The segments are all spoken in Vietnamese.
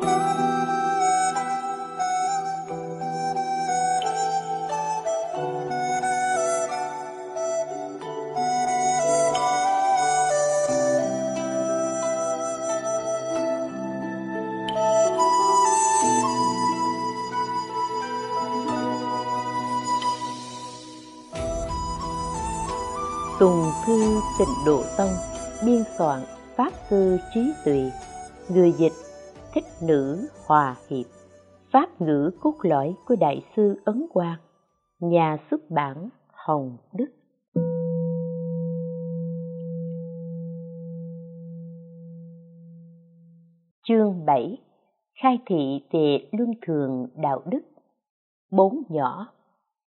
Tùng Thư Tịnh Độ Tông Biên soạn Pháp Sư Trí Tuệ Người dịch Nữ Hòa Hiệp, Pháp ngữ cốt lõi của Đại sư Ấn Quang, Nhà xuất bản Hồng Đức. Chương 7 Khai thị về luân thường đạo đức. Bốn nhỏ,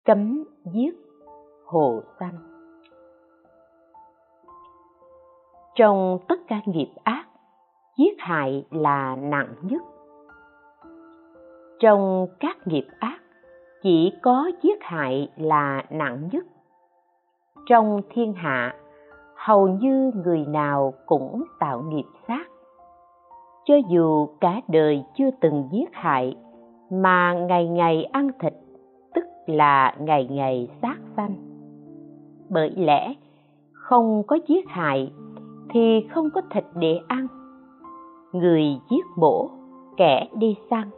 Cấm giết Hồ xanh trong tất cả nghiệp ác giết hại là nặng nhất. Trong các nghiệp ác, chỉ có giết hại là nặng nhất. Trong thiên hạ, hầu như người nào cũng tạo nghiệp sát cho dù cả đời chưa từng giết hại, mà ngày ngày ăn thịt, tức là ngày ngày sát sanh. Bởi lẽ, không có giết hại thì không có thịt để ăn người giết mổ, kẻ đi săn.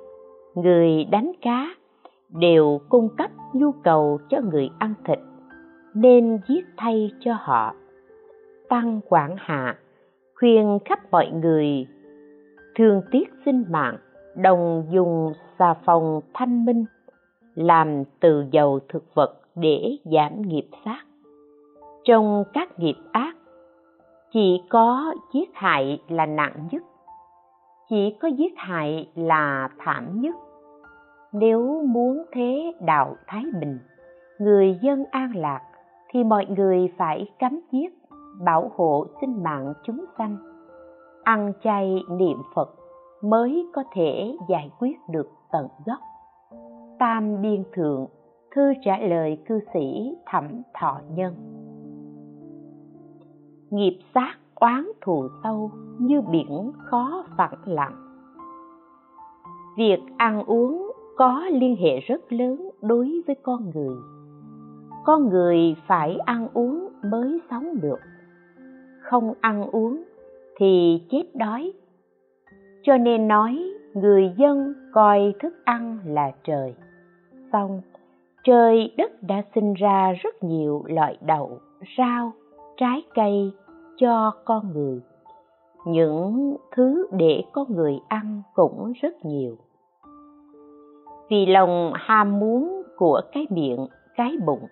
Người đánh cá đều cung cấp nhu cầu cho người ăn thịt nên giết thay cho họ. Tăng quảng hạ khuyên khắp mọi người thương tiếc sinh mạng đồng dùng xà phòng thanh minh làm từ dầu thực vật để giảm nghiệp sát. Trong các nghiệp ác chỉ có giết hại là nặng nhất chỉ có giết hại là thảm nhất. Nếu muốn thế đạo thái bình, người dân an lạc, thì mọi người phải cấm giết, bảo hộ sinh mạng chúng sanh. Ăn chay niệm phật mới có thể giải quyết được tận gốc. Tam biên thượng, thư trả lời cư sĩ thẩm thọ nhân. Nghiệp sát oán thù sâu như biển khó phẳng lặng. Việc ăn uống có liên hệ rất lớn đối với con người. Con người phải ăn uống mới sống được. Không ăn uống thì chết đói. Cho nên nói người dân coi thức ăn là trời. Xong, trời đất đã sinh ra rất nhiều loại đậu, rau, trái cây cho con người. Những thứ để con người ăn cũng rất nhiều. Vì lòng ham muốn của cái miệng, cái bụng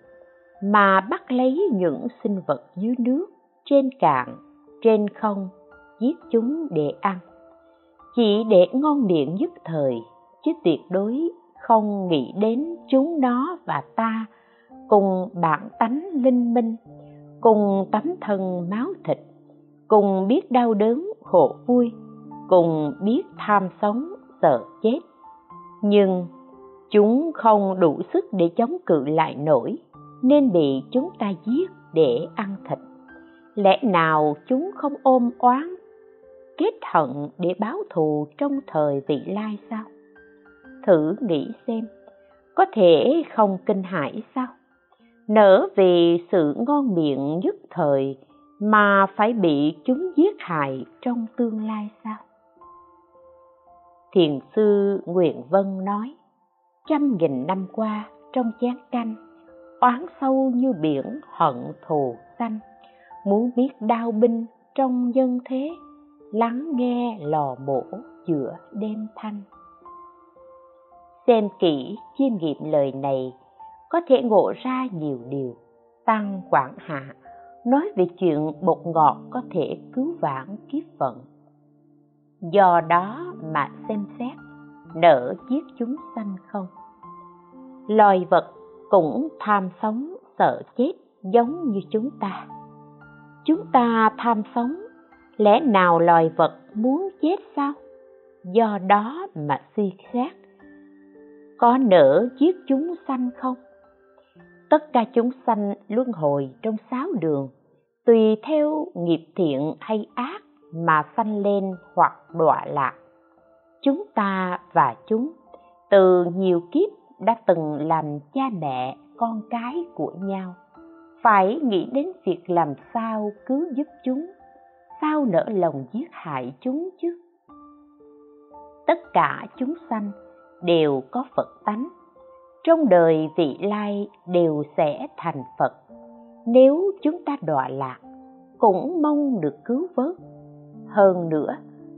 mà bắt lấy những sinh vật dưới nước, trên cạn, trên không, giết chúng để ăn. Chỉ để ngon miệng nhất thời, chứ tuyệt đối không nghĩ đến chúng nó và ta cùng bản tánh linh minh cùng tấm thân máu thịt, cùng biết đau đớn khổ vui, cùng biết tham sống sợ chết. Nhưng chúng không đủ sức để chống cự lại nổi, nên bị chúng ta giết để ăn thịt. Lẽ nào chúng không ôm oán, kết hận để báo thù trong thời vị lai sao? Thử nghĩ xem, có thể không kinh hãi sao? Nở vì sự ngon miệng nhất thời mà phải bị chúng giết hại trong tương lai sao? Thiền sư nguyện vân nói, trăm nghìn năm qua trong chán canh, oán sâu như biển hận thù xanh, muốn biết đao binh trong dân thế, lắng nghe lò mổ giữa đêm thanh. Xem kỹ chiêm nghiệm lời này có thể ngộ ra nhiều điều, tăng quảng hạ, nói về chuyện bột ngọt có thể cứu vãn kiếp vận do đó mà xem xét, nỡ giết chúng sanh không? Loài vật cũng tham sống sợ chết giống như chúng ta. Chúng ta tham sống, lẽ nào loài vật muốn chết sao? Do đó mà suy xét, có nỡ giết chúng sanh không? Tất cả chúng sanh luân hồi trong sáu đường, tùy theo nghiệp thiện hay ác mà sanh lên hoặc đọa lạc. Chúng ta và chúng từ nhiều kiếp đã từng làm cha mẹ, con cái của nhau. Phải nghĩ đến việc làm sao cứu giúp chúng, sao nỡ lòng giết hại chúng chứ? Tất cả chúng sanh đều có phật tánh trong đời vị lai đều sẽ thành phật. Nếu chúng ta đọa lạc, cũng mong được cứu vớt. Hơn nữa,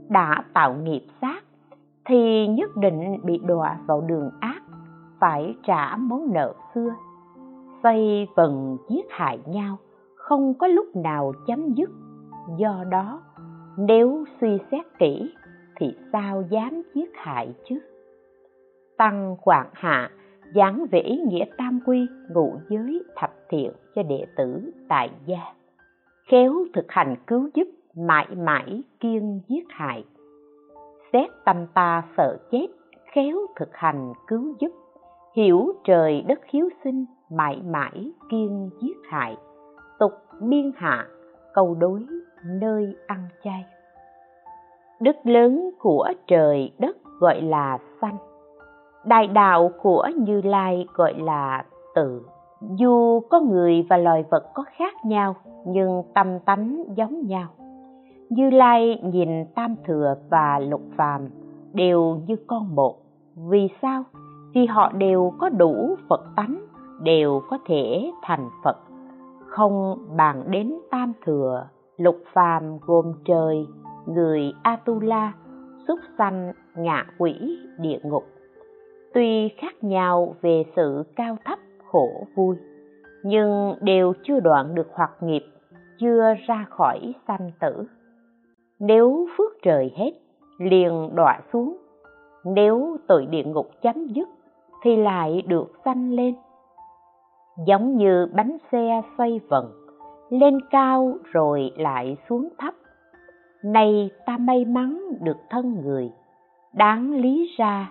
đã tạo nghiệp sát, thì nhất định bị đọa vào đường ác, phải trả món nợ xưa. Xây vần giết hại nhau, không có lúc nào chấm dứt. Do đó, nếu suy xét kỹ, thì sao dám giết hại chứ? Tăng quảng hạ giảng về ý nghĩa tam quy ngũ giới, thập thiện cho đệ tử tại gia. Khéo thực hành cứu giúp, mãi mãi kiên giết hại. Xét tâm ta sợ chết, khéo thực hành cứu giúp. Hiểu trời đất hiếu sinh, mãi mãi kiên giết hại. Tục biên hạ, câu đối nơi ăn chay. Đức lớn của trời đất gọi là sanh đại đạo của như lai gọi là tự. Dù có người và loài vật có khác nhau, nhưng tâm tánh giống nhau. Như lai nhìn tam thừa và lục phàm đều như con một. Vì sao? Vì họ đều có đủ phật tánh, đều có thể thành phật. Không bàn đến tam thừa, lục phàm gồm trời, người atula, súc sanh, ngạ quỷ, địa ngục tuy khác nhau về sự cao thấp, khổ vui, nhưng đều chưa đoạn được hoạt nghiệp, chưa ra khỏi sanh tử. Nếu phước trời hết, liền đọa xuống. Nếu tội địa ngục chấm dứt, thì lại được sanh lên. Giống như bánh xe xoay vần, lên cao rồi lại xuống thấp. Nay ta may mắn được thân người, đáng lý ra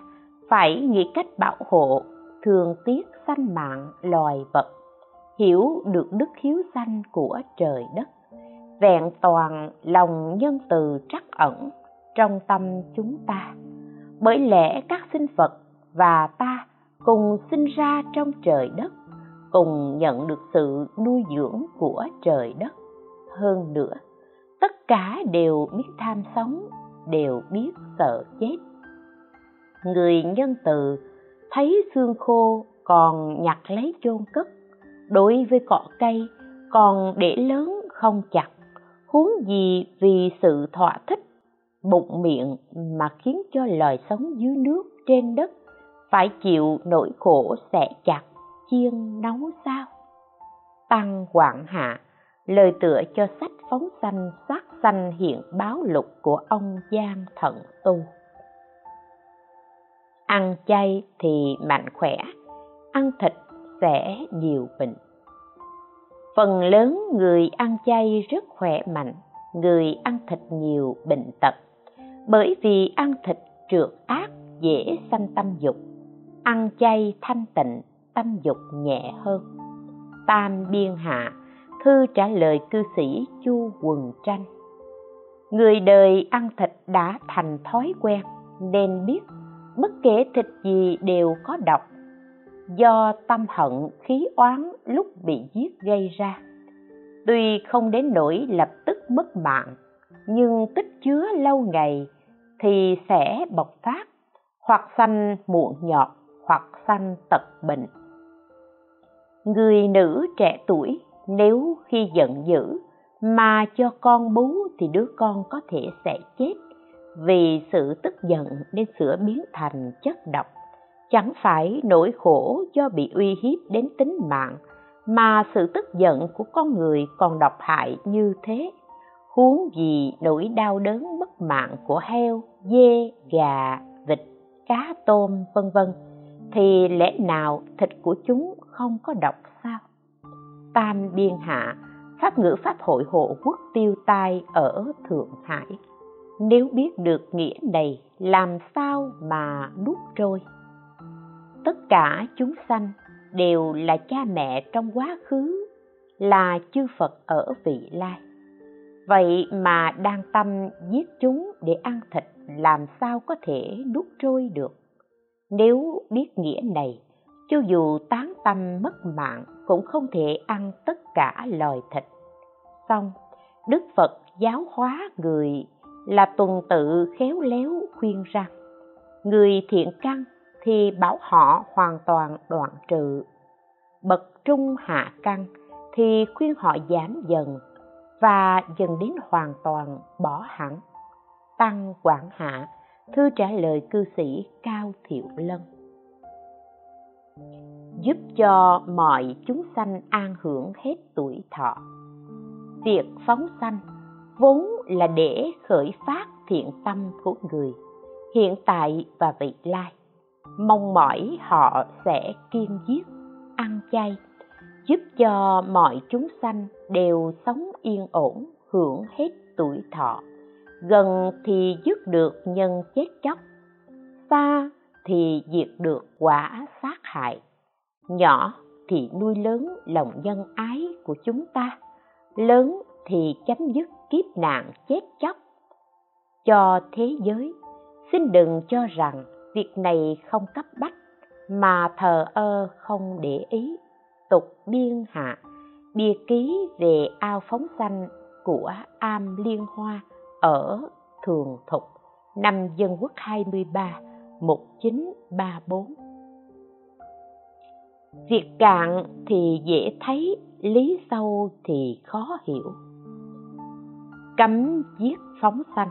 phải nghĩ cách bảo hộ thường tiếc sanh mạng loài vật, hiểu được đức hiếu sanh của trời đất, vẹn toàn lòng nhân từ trắc ẩn trong tâm chúng ta. Bởi lẽ các sinh vật và ta cùng sinh ra trong trời đất, cùng nhận được sự nuôi dưỡng của trời đất. Hơn nữa, tất cả đều biết tham sống, đều biết sợ chết người nhân từ, thấy xương khô còn nhặt lấy chôn cất, đối với cỏ cây còn để lớn không chặt, huống gì vì sự thỏa thích, bụng miệng mà khiến cho loài sống dưới nước trên đất phải chịu nỗi khổ xẻ chặt, chiên nấu sao? Tăng quảng hạ, lời tựa cho sách phóng sanh, sát sanh hiện báo lục của ông giang thận tu ăn chay thì mạnh khỏe, ăn thịt sẽ nhiều bệnh. Phần lớn người ăn chay rất khỏe mạnh, người ăn thịt nhiều bệnh tật. Bởi vì ăn thịt trượt ác, dễ sanh tâm dục. Ăn chay thanh tịnh, tâm dục nhẹ hơn. Tam biên hạ, thư trả lời cư sĩ chu quần tranh. Người đời ăn thịt đã thành thói quen, nên biết bất kể thịt gì đều có độc. Do tâm hận, khí oán lúc bị giết gây ra. Tuy không đến nỗi lập tức mất mạng, nhưng tích chứa lâu ngày thì sẽ bộc phát hoặc sanh muộn nhọt hoặc sanh tật bệnh. Người nữ trẻ tuổi nếu khi giận dữ mà cho con bú thì đứa con có thể sẽ chết vì sự tức giận nên sữa biến thành chất độc. Chẳng phải nỗi khổ do bị uy hiếp đến tính mạng, mà sự tức giận của con người còn độc hại như thế. Huống gì nỗi đau đớn mất mạng của heo, dê, gà, vịt, cá, tôm, vân vân, thì lẽ nào thịt của chúng không có độc sao? Tam biên hạ, pháp ngữ pháp hội hộ quốc tiêu tai ở thượng hải nếu biết được nghĩa này, làm sao mà nuốt trôi? Tất cả chúng sanh đều là cha mẹ trong quá khứ, là chư phật ở vị lai. Vậy mà đang tâm giết chúng để ăn thịt, làm sao có thể nuốt trôi được? Nếu biết nghĩa này, cho dù tán tâm mất mạng cũng không thể ăn tất cả loài thịt. Xong, đức phật giáo hóa người là tuần tự khéo léo khuyên rằng, người thiện căn thì bảo họ hoàn toàn đoạn trừ. Bậc trung hạ căn thì khuyên họ giảm dần và dần đến hoàn toàn bỏ hẳn. Tăng quảng hạ, thư trả lời cư sĩ cao thiệu lân. Giúp cho mọi chúng sanh an hưởng hết tuổi thọ. Việc phóng sanh vốn là để khởi phát thiện tâm của người, hiện tại và vị lai. Mong mỏi họ sẽ kiên giết, ăn chay, giúp cho mọi chúng sanh đều sống yên ổn, hưởng hết tuổi thọ. Gần thì dứt được nhân chết chóc, xa thì diệt được quả sát hại. Nhỏ thì nuôi lớn lòng nhân ái của chúng ta, lớn thì chấm dứt kiếp nạn chết chóc. Cho thế giới, xin đừng cho rằng việc này không cấp bách, mà thờ ơ không để ý. Tục biên hạ, bia ký về ao phóng sanh của am liên hoa ở thường thục, năm dân quốc 23 1934 việc cạn thì dễ thấy, lý sâu thì khó hiểu cấm giết phóng sanh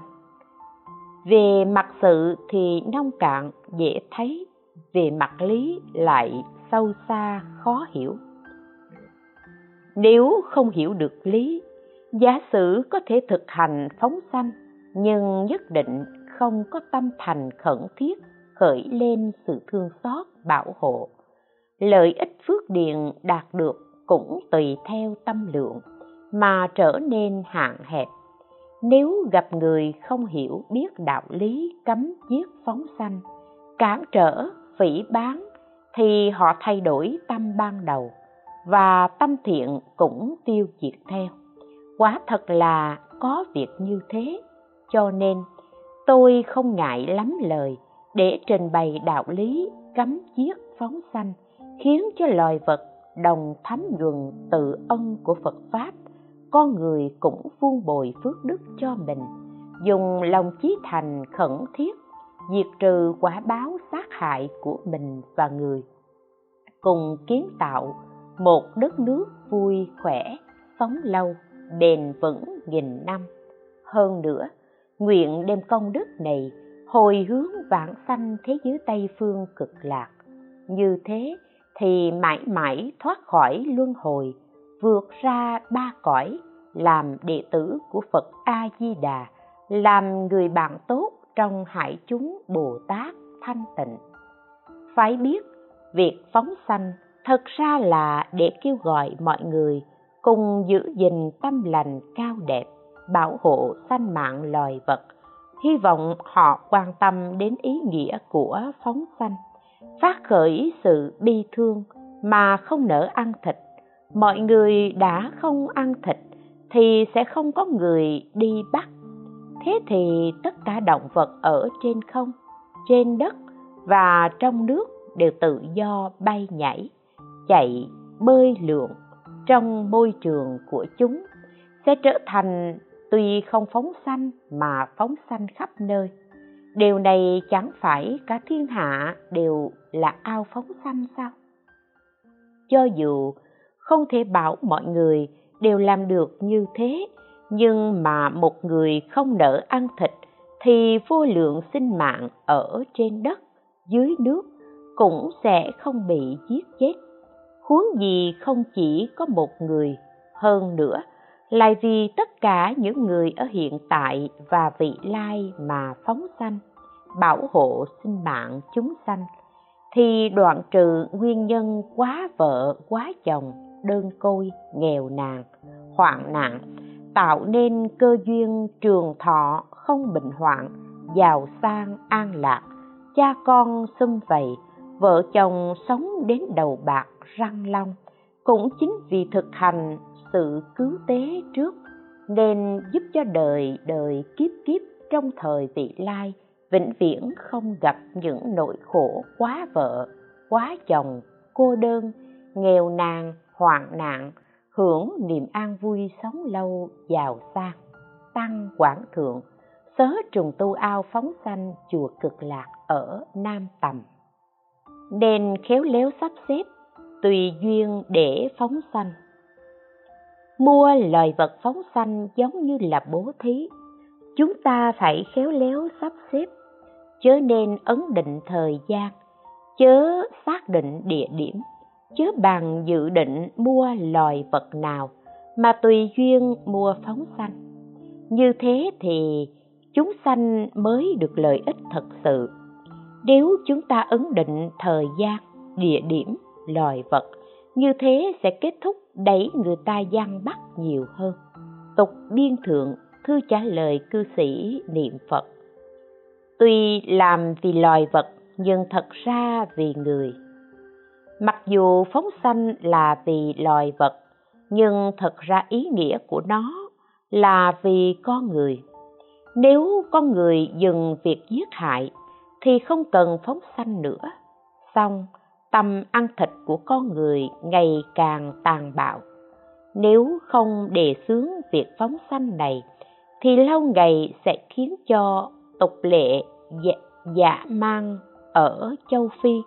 về mặt sự thì nông cạn dễ thấy, về mặt lý lại sâu xa khó hiểu. Nếu không hiểu được lý, giả sử có thể thực hành phóng sanh nhưng nhất định không có tâm thành khẩn thiết khởi lên sự thương xót, bảo hộ. Lợi ích phước điền đạt được cũng tùy theo tâm lượng mà trở nên hạn hẹp nếu gặp người không hiểu biết đạo lý cấm giết phóng sanh, cản trở, phỉ bán, thì họ thay đổi tâm ban đầu và tâm thiện cũng tiêu diệt theo. Quá thật là có việc như thế, cho nên tôi không ngại lắm lời để trình bày đạo lý cấm giết phóng sanh, khiến cho loài vật đồng thấm nhuần tự ân của phật pháp con người cũng vuông bồi phước đức cho mình. Dùng lòng chí thành khẩn thiết, diệt trừ quả báo sát hại của mình và người. Cùng kiến tạo một đất nước vui khỏe, sống lâu, bền vững nghìn năm. Hơn nữa, nguyện đem công đức này hồi hướng vãng sanh thế giới tây phương cực lạc. Như thế thì mãi mãi thoát khỏi luân hồi vượt ra ba cõi, làm đệ tử của phật a di đà làm người bạn tốt trong hải chúng bồ tát thanh tịnh. Phải biết, việc phóng sanh thật ra là để kêu gọi mọi người cùng giữ gìn tâm lành cao đẹp, bảo hộ sanh mạng loài vật. Hy vọng họ quan tâm đến ý nghĩa của phóng sanh, phát khởi sự bi thương mà không nỡ ăn thịt mọi người đã không ăn thịt thì sẽ không có người đi bắt. Thế thì tất cả động vật ở trên không, trên đất và trong nước đều tự do bay nhảy, chạy, bơi lượn trong môi trường của chúng. Sẽ trở thành tuy không phóng sanh mà phóng sanh khắp nơi. Điều này chẳng phải cả thiên hạ đều là ao phóng sanh sao? Cho dù không thể bảo mọi người đều làm được như thế. Nhưng mà một người không nỡ ăn thịt thì vô lượng sinh mạng ở trên đất, dưới nước cũng sẽ không bị giết chết. Huống gì không chỉ có một người, hơn nữa lại vì tất cả những người ở hiện tại và vị lai mà phóng sanh, bảo hộ sinh mạng chúng sanh, thì đoạn trừ nguyên nhân quá vợ, quá chồng đơn côi, nghèo nàn, hoạn nạn, tạo nên cơ duyên trường thọ không bệnh hoạn, giàu sang an lạc. Cha con xum vầy, vợ chồng sống đến đầu bạc răng long. Cũng chính vì thực hành sự cứu tế trước, nên giúp cho đời đời kiếp kiếp trong thời vị lai, vĩnh viễn không gặp những nỗi khổ quá vợ, quá chồng, cô đơn, nghèo nàn hoạn nạn, hưởng niềm an vui sống lâu giàu sang, tăng quảng thượng sớ trùng tu ao phóng sanh chùa cực lạc ở nam tầm. Nên khéo léo sắp xếp, tùy duyên để phóng sanh. Mua loài vật phóng sanh giống như là bố thí, chúng ta phải khéo léo sắp xếp, chớ nên ấn định thời gian, chớ xác định địa điểm chớ bằng dự định mua loài vật nào mà tùy duyên mua phóng sanh. Như thế thì chúng sanh mới được lợi ích thật sự. Nếu chúng ta ấn định thời gian, địa điểm, loài vật, như thế sẽ kết thúc đẩy người ta gian bắt nhiều hơn. Tục biên thượng, thư trả lời cư sĩ niệm phật. Tuy làm vì loài vật, nhưng thật ra vì người mặc dù phóng sanh là vì loài vật nhưng thật ra ý nghĩa của nó là vì con người. Nếu con người dừng việc giết hại thì không cần phóng sanh nữa. Xong tâm ăn thịt của con người ngày càng tàn bạo. Nếu không đề xướng việc phóng sanh này thì lâu ngày sẽ khiến cho tục lệ dạ, dạ mang ở châu phi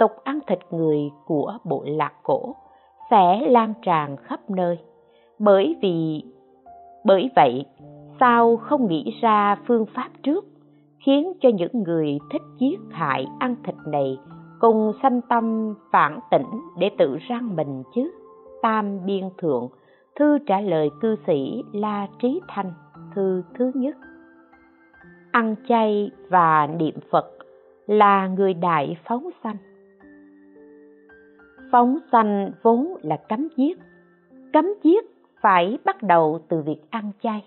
tục ăn thịt người của bộ lạc cổ, sẽ lan tràn khắp nơi. Bởi vì, bởi vậy, sao không nghĩ ra phương pháp trước khiến cho những người thích giết hại ăn thịt này cùng sanh tâm phản tỉnh để tự răng mình chứ? Tam biên thượng, thư trả lời cư sĩ la trí thanh, thư thứ nhất. Ăn chay và niệm phật là người đại phóng sanh phóng sanh vốn là cấm giết. Cấm giết phải bắt đầu từ việc ăn chay.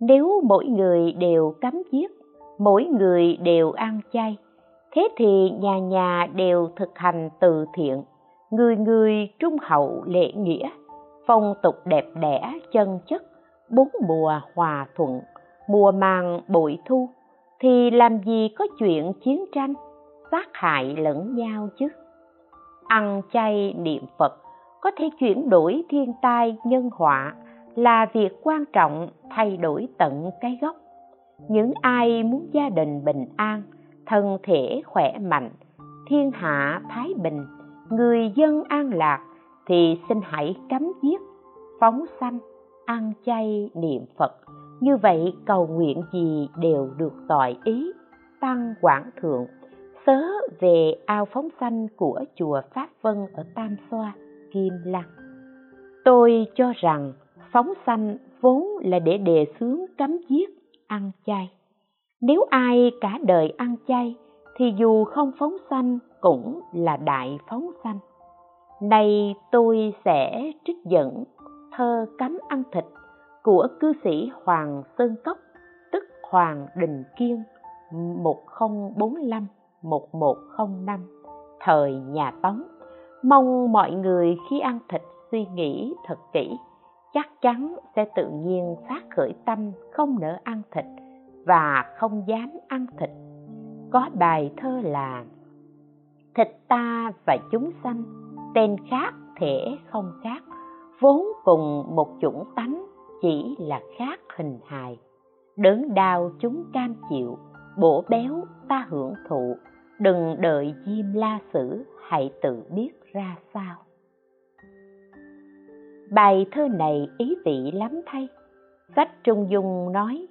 Nếu mỗi người đều cấm giết, mỗi người đều ăn chay, thế thì nhà nhà đều thực hành từ thiện, người người trung hậu lễ nghĩa, phong tục đẹp đẽ chân chất, bốn mùa hòa thuận, mùa màng bội thu, thì làm gì có chuyện chiến tranh sát hại lẫn nhau chứ? Ăn chay niệm phật, có thể chuyển đổi thiên tai, nhân họa là việc quan trọng thay đổi tận cái gốc. Những ai muốn gia đình bình an, thân thể khỏe mạnh, thiên hạ thái bình, người dân an lạc thì xin hãy cấm giết, phóng sanh, ăn chay niệm phật. Như vậy cầu nguyện gì đều được tội ý, tăng quảng thượng sớ về ao phóng xanh của chùa pháp vân ở tam xoa kim lăng. Tôi cho rằng phóng xanh vốn là để đề xướng cấm giết ăn chay. Nếu ai cả đời ăn chay thì dù không phóng sanh cũng là đại phóng sanh. Nay tôi sẽ trích dẫn thơ cấm ăn thịt của cư sĩ Hoàng Sơn Cốc, tức Hoàng Đình Kiên, 1105 thời nhà Tống. Mong mọi người khi ăn thịt suy nghĩ thật kỹ, chắc chắn sẽ tự nhiên phát khởi tâm không nỡ ăn thịt và không dám ăn thịt. Có bài thơ là Thịt ta và chúng sanh, tên khác thể không khác, vốn cùng một chủng tánh chỉ là khác hình hài đớn đau chúng cam chịu bổ béo ta hưởng thụ đừng đợi diêm la sử, hãy tự biết ra sao. Bài thơ này ý vị lắm thay. Sách trung dung nói,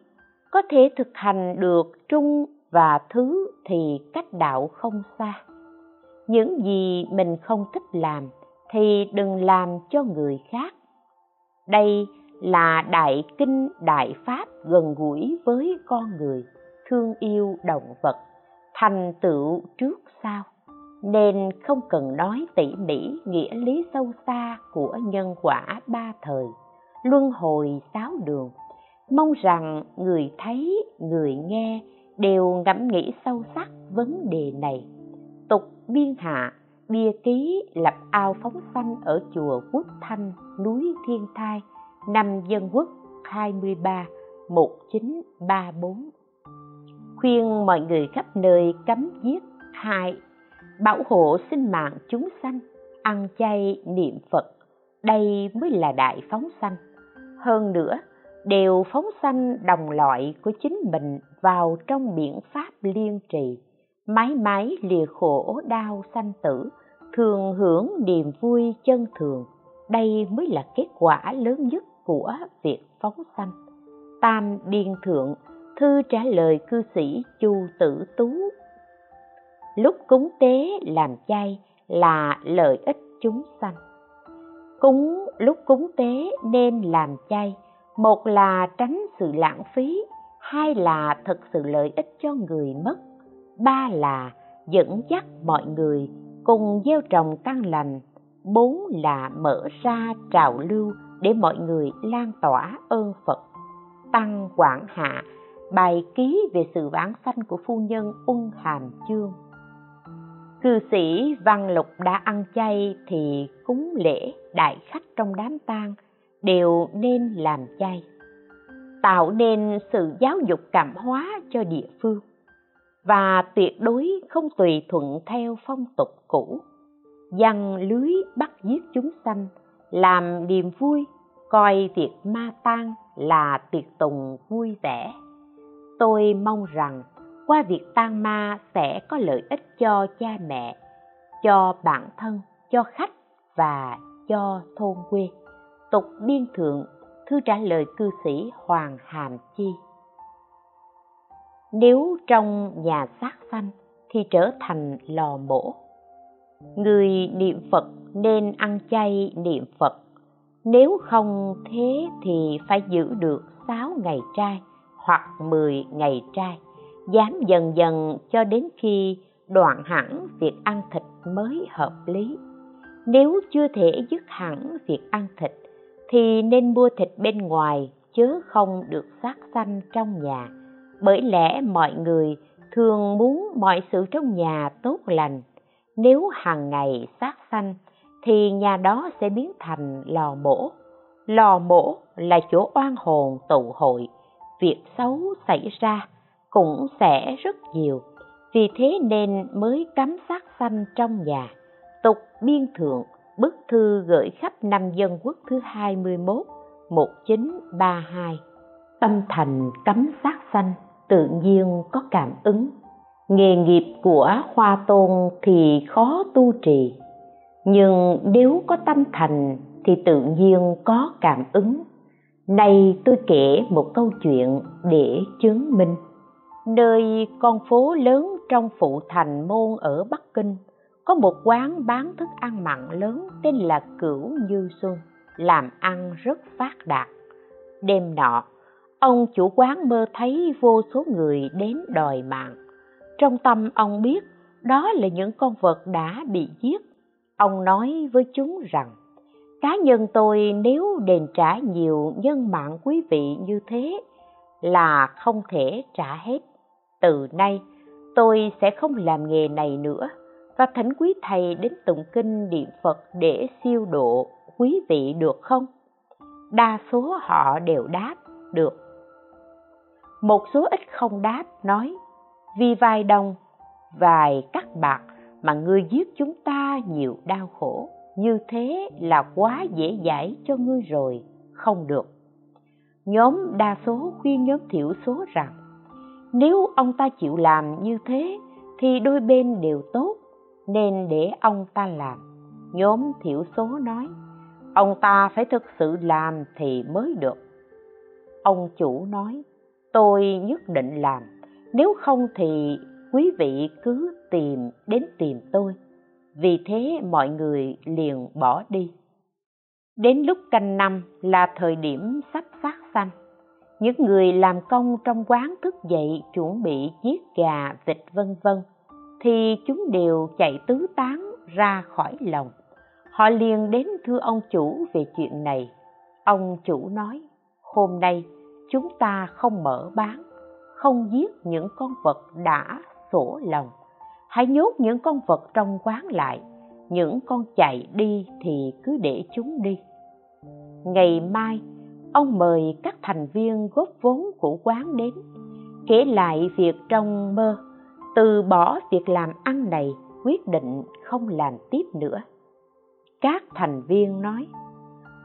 có thể thực hành được trung và thứ thì cách đạo không xa. Những gì mình không thích làm thì đừng làm cho người khác. Đây là đại kinh đại pháp gần gũi với con người, thương yêu động vật thành tựu trước sau, nên không cần nói tỉ mỉ nghĩa lý sâu xa của nhân quả ba thời, luân hồi sáu đường. Mong rằng người thấy, người nghe đều ngẫm nghĩ sâu sắc vấn đề này. Tục biên hạ, bia ký lập ao phóng sanh ở chùa quốc thanh, núi thiên thai, năm dân quốc 23 1934 khuyên mọi người khắp nơi cấm giết, hại, bảo hộ sinh mạng chúng sanh, ăn chay niệm phật. Đây mới là đại phóng sanh. Hơn nữa, đều phóng sanh đồng loại của chính mình vào trong biển pháp liên trì mãi mãi lìa khổ đau sanh tử, thường hưởng niềm vui chân thường. Đây mới là kết quả lớn nhất của việc phóng sanh. Tam điên thượng thư trả lời cư sĩ chu tử tú. Lúc cúng tế làm chay là lợi ích chúng sanh. Cúng, lúc cúng tế nên làm chay, một là tránh sự lãng phí, hai là thực sự lợi ích cho người mất, ba là dẫn dắt mọi người cùng gieo trồng căn lành, bốn là mở ra trào lưu để mọi người lan tỏa ơn phật, tăng quảng hạ bài ký về sự vãng sanh của phu nhân ung hàm chương. Cư sĩ văn lục đã ăn chay thì cúng lễ đại khách trong đám tang đều nên làm chay, tạo nên sự giáo dục cảm hóa cho địa phương và tuyệt đối không tùy thuận theo phong tục cũ. Dăng lưới bắt giết chúng sanh, làm niềm vui, coi việc ma tang là tiệc tùng vui vẻ tôi mong rằng qua việc tang ma sẽ có lợi ích cho cha mẹ, cho bản thân, cho khách và cho thôn quê. Tục biên thượng, thư trả lời cư sĩ hoàng hàm chi. Nếu trong nhà xác sanh thì trở thành lò mổ, người niệm phật nên ăn chay niệm phật. Nếu không thế thì phải giữ được sáu ngày trai hoặc 10 ngày trai, dám dần dần cho đến khi đoạn hẳn việc ăn thịt mới hợp lý. Nếu chưa thể dứt hẳn việc ăn thịt, thì nên mua thịt bên ngoài chứ không được sát sanh trong nhà. Bởi lẽ mọi người thường muốn mọi sự trong nhà tốt lành. Nếu hàng ngày sát sanh, thì nhà đó sẽ biến thành lò mổ. Lò mổ là chỗ oan hồn tụ hội việc xấu xảy ra cũng sẽ rất nhiều. Vì thế nên mới cấm sát sanh trong nhà, tục biên thượng, bức thư gửi khắp năm dân quốc thứ 21 1932 tâm thành cấm sát sanh tự nhiên có cảm ứng. Nghề nghiệp của hoa tôn thì khó tu trì, nhưng nếu có tâm thành thì tự nhiên có cảm ứng nay tôi kể một câu chuyện để chứng minh. Nơi con phố lớn trong phụ thành môn ở bắc kinh, có một quán bán thức ăn mặn lớn tên là cửu như xuân, làm ăn rất phát đạt. Đêm nọ, ông chủ quán mơ thấy vô số người đến đòi mạng. Trong tâm ông biết đó là những con vật đã bị giết. Ông nói với chúng rằng cá nhân tôi nếu đền trả nhiều nhân mạng quý vị như thế là không thể trả hết. Từ nay, tôi sẽ không làm nghề này nữa. Và thỉnh quý thầy đến tụng kinh niệm phật để siêu độ quý vị được không? Đa số họ đều đáp được. Một số ít không đáp nói, vì vài đồng, vài cắt bạc mà ngươi giết chúng ta nhiều đau khổ như thế là quá dễ dãi cho ngươi rồi, không được. Nhóm đa số khuyên nhóm thiểu số rằng, nếu ông ta chịu làm như thế, thì đôi bên đều tốt, nên để ông ta làm. Nhóm thiểu số nói, ông ta phải thực sự làm thì mới được. Ông chủ nói, tôi nhất định làm, nếu không thì quý vị cứ tìm đến tìm tôi vì thế mọi người liền bỏ đi. Đến lúc canh năm là thời điểm sắp phát sanh. Những người làm công trong quán thức dậy chuẩn bị giết gà, vịt, vân vân, thì chúng đều chạy tứ tán ra khỏi lòng. Họ liền đến thưa ông chủ về chuyện này. Ông chủ nói, hôm nay chúng ta không mở bán, không giết những con vật đã sổ lòng hãy nhốt những con vật trong quán lại. Những con chạy đi thì cứ để chúng đi. Ngày mai, ông mời các thành viên góp vốn của quán đến. Kể lại việc trong mơ. Từ bỏ việc làm ăn này, quyết định không làm tiếp nữa. Các thành viên nói,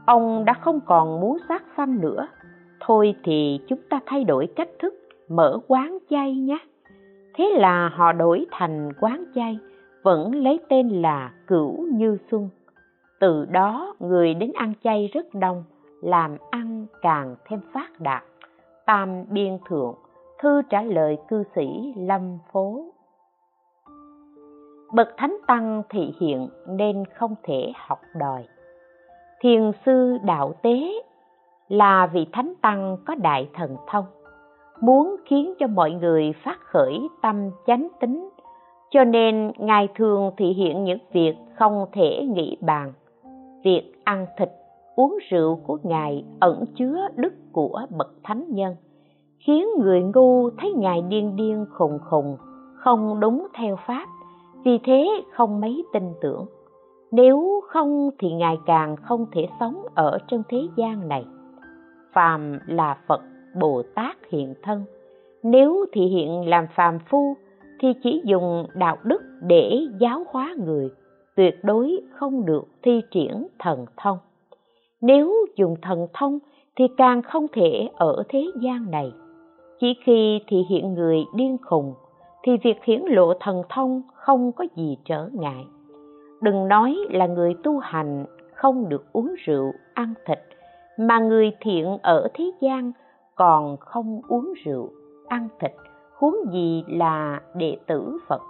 ông đã không còn muốn sát sanh nữa. Thôi thì chúng ta thay đổi cách thức, mở quán chay nhé thế là họ đổi thành quán chay, vẫn lấy tên là cửu như xuân. Từ đó, người đến ăn chay rất đông, làm ăn càng thêm phát đạt. Tam biên thượng, thư trả lời cư sĩ lâm phố. Bậc thánh tăng thị hiện nên không thể học đòi. Thiền sư đạo tế là vị thánh tăng có đại thần thông muốn khiến cho mọi người phát khởi tâm chánh tính. Cho nên ngài thường thị hiện những việc không thể nghĩ bàn. Việc ăn thịt, uống rượu của ngài ẩn chứa đức của bậc thánh nhân, khiến người ngu thấy ngài điên điên khùng khùng, không đúng theo pháp, vì thế không mấy tin tưởng. Nếu không thì ngài càng không thể sống ở trên thế gian này. Phàm là phật bồ tát hiện thân. Nếu thị hiện làm phàm phu, thì chỉ dùng đạo đức để giáo hóa người, tuyệt đối không được thi triển thần thông. Nếu dùng thần thông, thì càng không thể ở thế gian này. Chỉ khi thị hiện người điên khùng, thì việc hiển lộ thần thông không có gì trở ngại. Đừng nói là người tu hành không được uống rượu, ăn thịt, mà người thiện ở thế gian còn không uống rượu, ăn thịt, huống gì là đệ tử phật.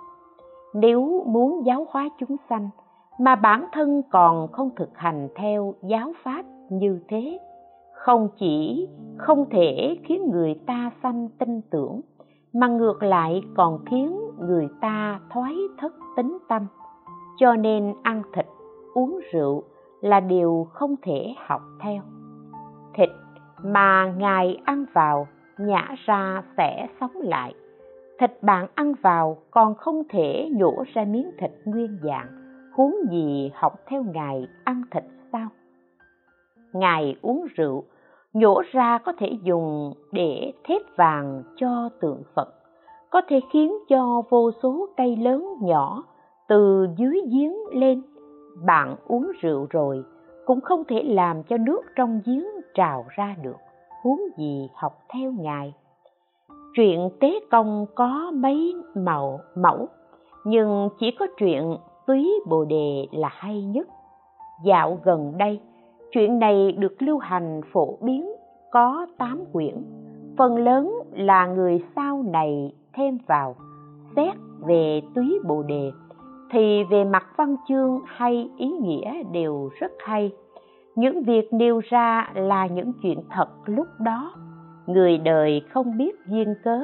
Nếu muốn giáo hóa chúng sanh, mà bản thân còn không thực hành theo giáo pháp như thế, không chỉ không thể khiến người ta sanh tin tưởng, mà ngược lại còn khiến người ta thoái thất tính tâm. Cho nên ăn thịt, uống rượu là điều không thể học theo mà ngài ăn vào, nhả ra sẽ sống lại. Thịt bạn ăn vào còn không thể nhổ ra miếng thịt nguyên dạng. Huống gì học theo ngài ăn thịt sao? Ngài uống rượu, nhổ ra có thể dùng để thép vàng cho tượng phật, có thể khiến cho vô số cây lớn nhỏ từ dưới giếng lên. Bạn uống rượu rồi cũng không thể làm cho nước trong giếng trào ra được. Huống gì học theo ngài. Chuyện tế công có mấy màu, mẫu, nhưng chỉ có chuyện túy bồ đề là hay nhất. Dạo gần đây chuyện này được lưu hành phổ biến, có tám quyển. Phần lớn là người sau này thêm vào, xét về túy bồ đề thì về mặt văn chương hay ý nghĩa đều rất hay. Những việc nêu ra là những chuyện thật lúc đó. Người đời không biết duyên cớ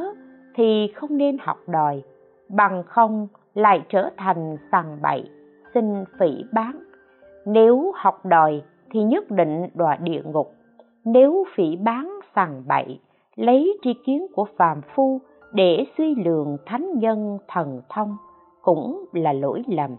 thì không nên học đòi. Bằng không lại trở thành sằng bậy, xin phỉ bán. Nếu học đòi thì nhất định đọa địa ngục. Nếu phỉ bán sằng bậy, lấy tri kiến của phàm phu để suy lường thánh nhân thần thông cũng là lỗi lầm.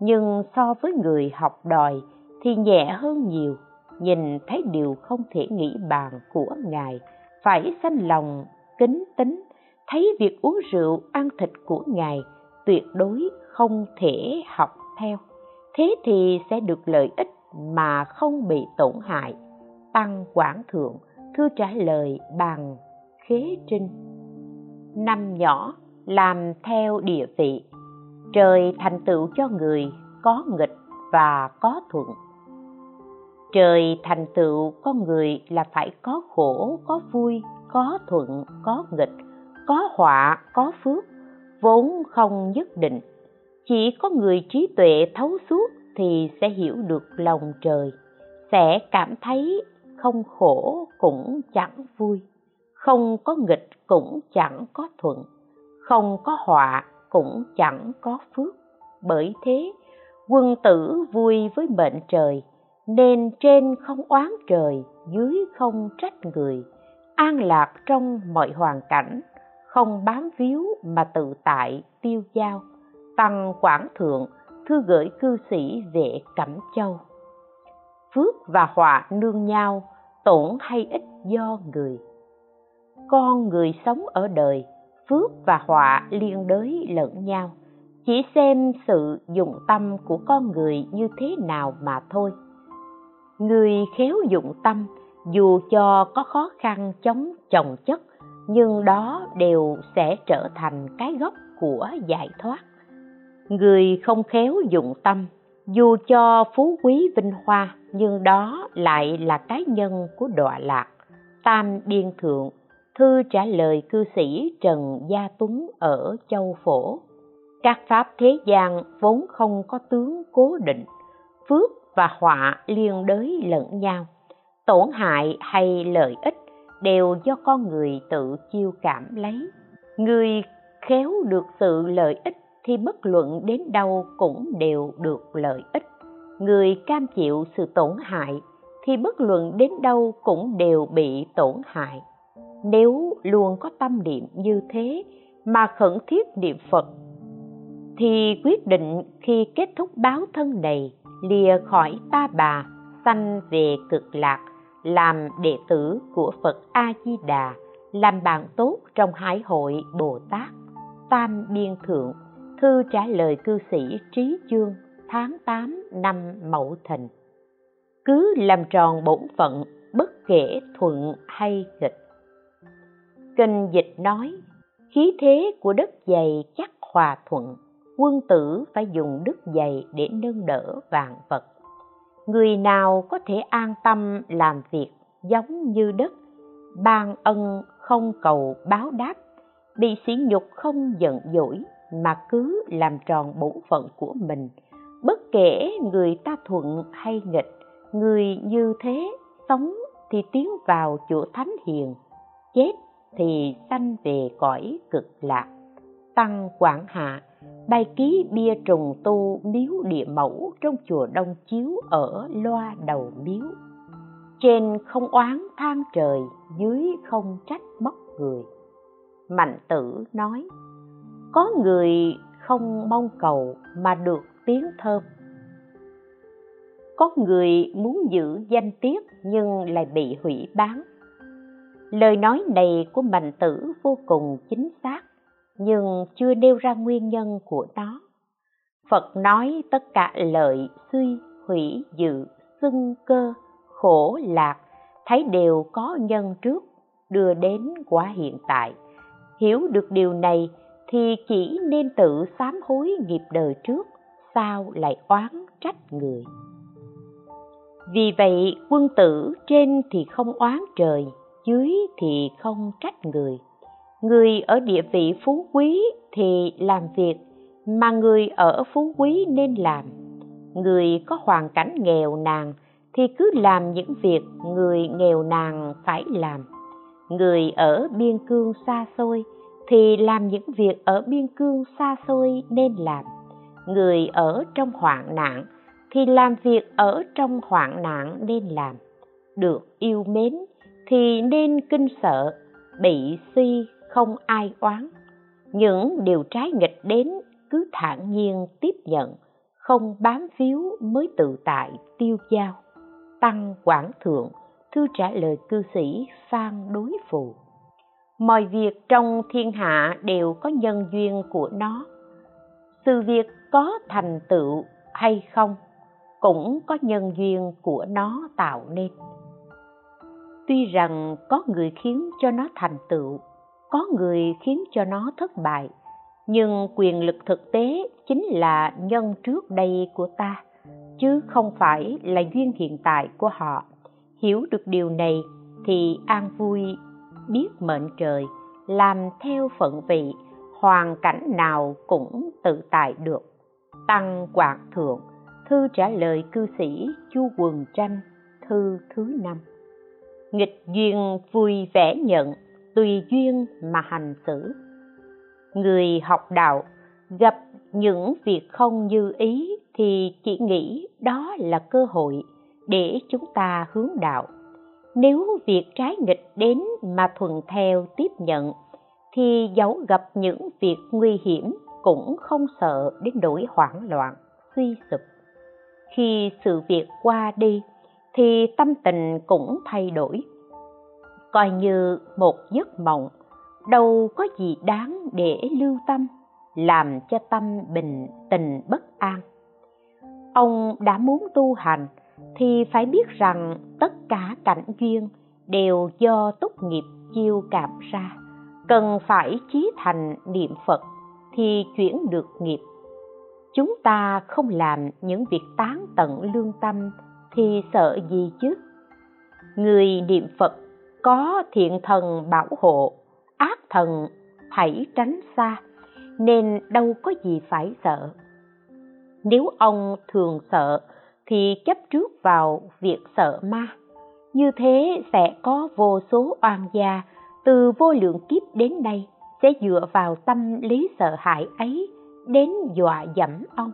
Nhưng so với người học đòi thì nhẹ hơn nhiều, nhìn thấy điều không thể nghĩ bàn của ngài, phải sanh lòng, kính tính, thấy việc uống rượu ăn thịt của ngài tuyệt đối không thể học theo. Thế thì sẽ được lợi ích mà không bị tổn hại. Tăng quảng thượng, thư trả lời bằng khế trinh. Năm nhỏ, làm theo địa vị trời thành tựu cho người có nghịch và có thuận. Trời thành tựu con người là phải có khổ, có vui, có thuận, có nghịch, có họa, có phước, vốn không nhất định. Chỉ có người trí tuệ thấu suốt thì sẽ hiểu được lòng trời, sẽ cảm thấy không khổ cũng chẳng vui, không có nghịch cũng chẳng có thuận, không có họa cũng chẳng có phước. Bởi thế, quân tử vui với mệnh trời, nên trên không oán trời, dưới không trách người. An lạc trong mọi hoàn cảnh, không bám víu mà tự tại tiêu dao tăng quảng thượng, thư gửi cư sĩ vệ cẩm châu. Phước và họa nương nhau, tổn hay ích do người. Con người sống ở đời phước và họa liên đới lẫn nhau. Chỉ xem sự dụng tâm của con người như thế nào mà thôi. Người khéo dụng tâm, dù cho có khó khăn chống chồng chất, nhưng đó đều sẽ trở thành cái gốc của giải thoát. Người không khéo dụng tâm, dù cho phú quý vinh hoa, nhưng đó lại là cái nhân của đọa lạc, tam biên thượng thư trả lời cư sĩ trần gia tuấn ở châu phổ. Các pháp thế gian vốn không có tướng cố định, phước và họa liên đới lẫn nhau. Tổn hại hay lợi ích đều do con người tự chiêu cảm lấy. Người khéo được sự lợi ích thì bất luận đến đâu cũng đều được lợi ích. Người cam chịu sự tổn hại thì bất luận đến đâu cũng đều bị tổn hại nếu luôn có tâm niệm như thế mà khẩn thiết niệm phật, thì quyết định khi kết thúc báo thân này lìa khỏi ta bà, sanh về cực lạc, làm đệ tử của phật a di đà làm bạn tốt trong hải hội bồ tát, tam biên thượng. Thư trả lời cư sĩ trí chương, tháng 8 năm mậu thìn. Cứ làm tròn bổn phận, bất kể thuận hay nghịch kinh dịch nói, khí thế của đất dày chắc hòa thuận, quân tử phải dùng đức dày để nâng đỡ vạn vật. Người nào có thể an tâm làm việc giống như đất, ban ân không cầu báo đáp, bị sỉ nhục không giận dỗi mà cứ làm tròn bổn phận của mình, bất kể người ta thuận hay nghịch, người như thế sống thì tiến vào chỗ thánh hiền, chết thì sanh về cõi cực lạc. Tăng quảng hạ, bài ký bia trùng tu miếu địa mẫu trong chùa đông chiếu ở loa đầu miếu. Trên không oán than trời, dưới không trách móc người. Mạnh tử nói, có người không mong cầu mà được tiếng thơm. Có người muốn giữ danh tiết nhưng lại bị hủy bán lời nói này của mạnh tử vô cùng chính xác, nhưng chưa nêu ra nguyên nhân của nó. Phật nói tất cả lợi, suy, hủy, dự, xưng, cơ, khổ, lạc, thấy đều có nhân trước, đưa đến quả hiện tại. Hiểu được điều này thì chỉ nên tự sám hối nghiệp đời trước, sao lại oán trách người. Vì vậy, quân tử trên thì không oán trời dưới thì không trách người. Người ở địa vị phú quý thì làm việc, mà người ở phú quý nên làm. Người có hoàn cảnh nghèo nàn thì cứ làm những việc người nghèo nàn phải làm. Người ở biên cương xa xôi thì làm những việc ở biên cương xa xôi nên làm. Người ở trong hoạn nạn thì làm việc ở trong hoạn nạn nên làm. Được yêu mến thì nên kinh sợ, bị suy không ai oán. Những điều trái nghịch đến cứ thản nhiên tiếp nhận, không bám víu mới tự tại tiêu giao. Tăng quảng thượng, thư trả lời cư sĩ phan đối phù mọi việc trong thiên hạ đều có nhân duyên của nó. Sự việc có thành tựu hay không cũng có nhân duyên của nó tạo nên tuy rằng có người khiến cho nó thành tựu, có người khiến cho nó thất bại, nhưng quyền lực thực tế chính là nhân trước đây của ta, chứ không phải là duyên hiện tại của họ. Hiểu được điều này thì an vui, biết mệnh trời, làm theo phận vị, hoàn cảnh nào cũng tự tại được. Tăng quảng thượng, thư trả lời cư sĩ chu quần tranh, thư thứ năm nghịch duyên vui vẻ nhận, tùy duyên mà hành xử. Người học đạo, gặp những việc không như ý thì chỉ nghĩ đó là cơ hội để chúng ta hướng đạo. Nếu việc trái nghịch đến mà thuận theo tiếp nhận, thì dẫu gặp những việc nguy hiểm cũng không sợ đến nỗi hoảng loạn, suy sụp. Khi sự việc qua đi thì tâm tình cũng thay đổi. Coi như một giấc mộng, đâu có gì đáng để lưu tâm, làm cho tâm bình tình bất an. Ông đã muốn tu hành thì phải biết rằng tất cả cảnh duyên đều do tốt nghiệp chiêu cảm ra. Cần phải chí thành niệm phật thì chuyển được nghiệp. Chúng ta không làm những việc tán tận lương tâm thì sợ gì chứ? Người niệm phật có thiện thần bảo hộ, ác thần hãy tránh xa, nên đâu có gì phải sợ. Nếu ông thường sợ, thì chấp trước vào việc sợ ma. Như thế sẽ có vô số oan gia từ vô lượng kiếp đến đây sẽ dựa vào tâm lý sợ hãi ấy đến dọa dẫm ông,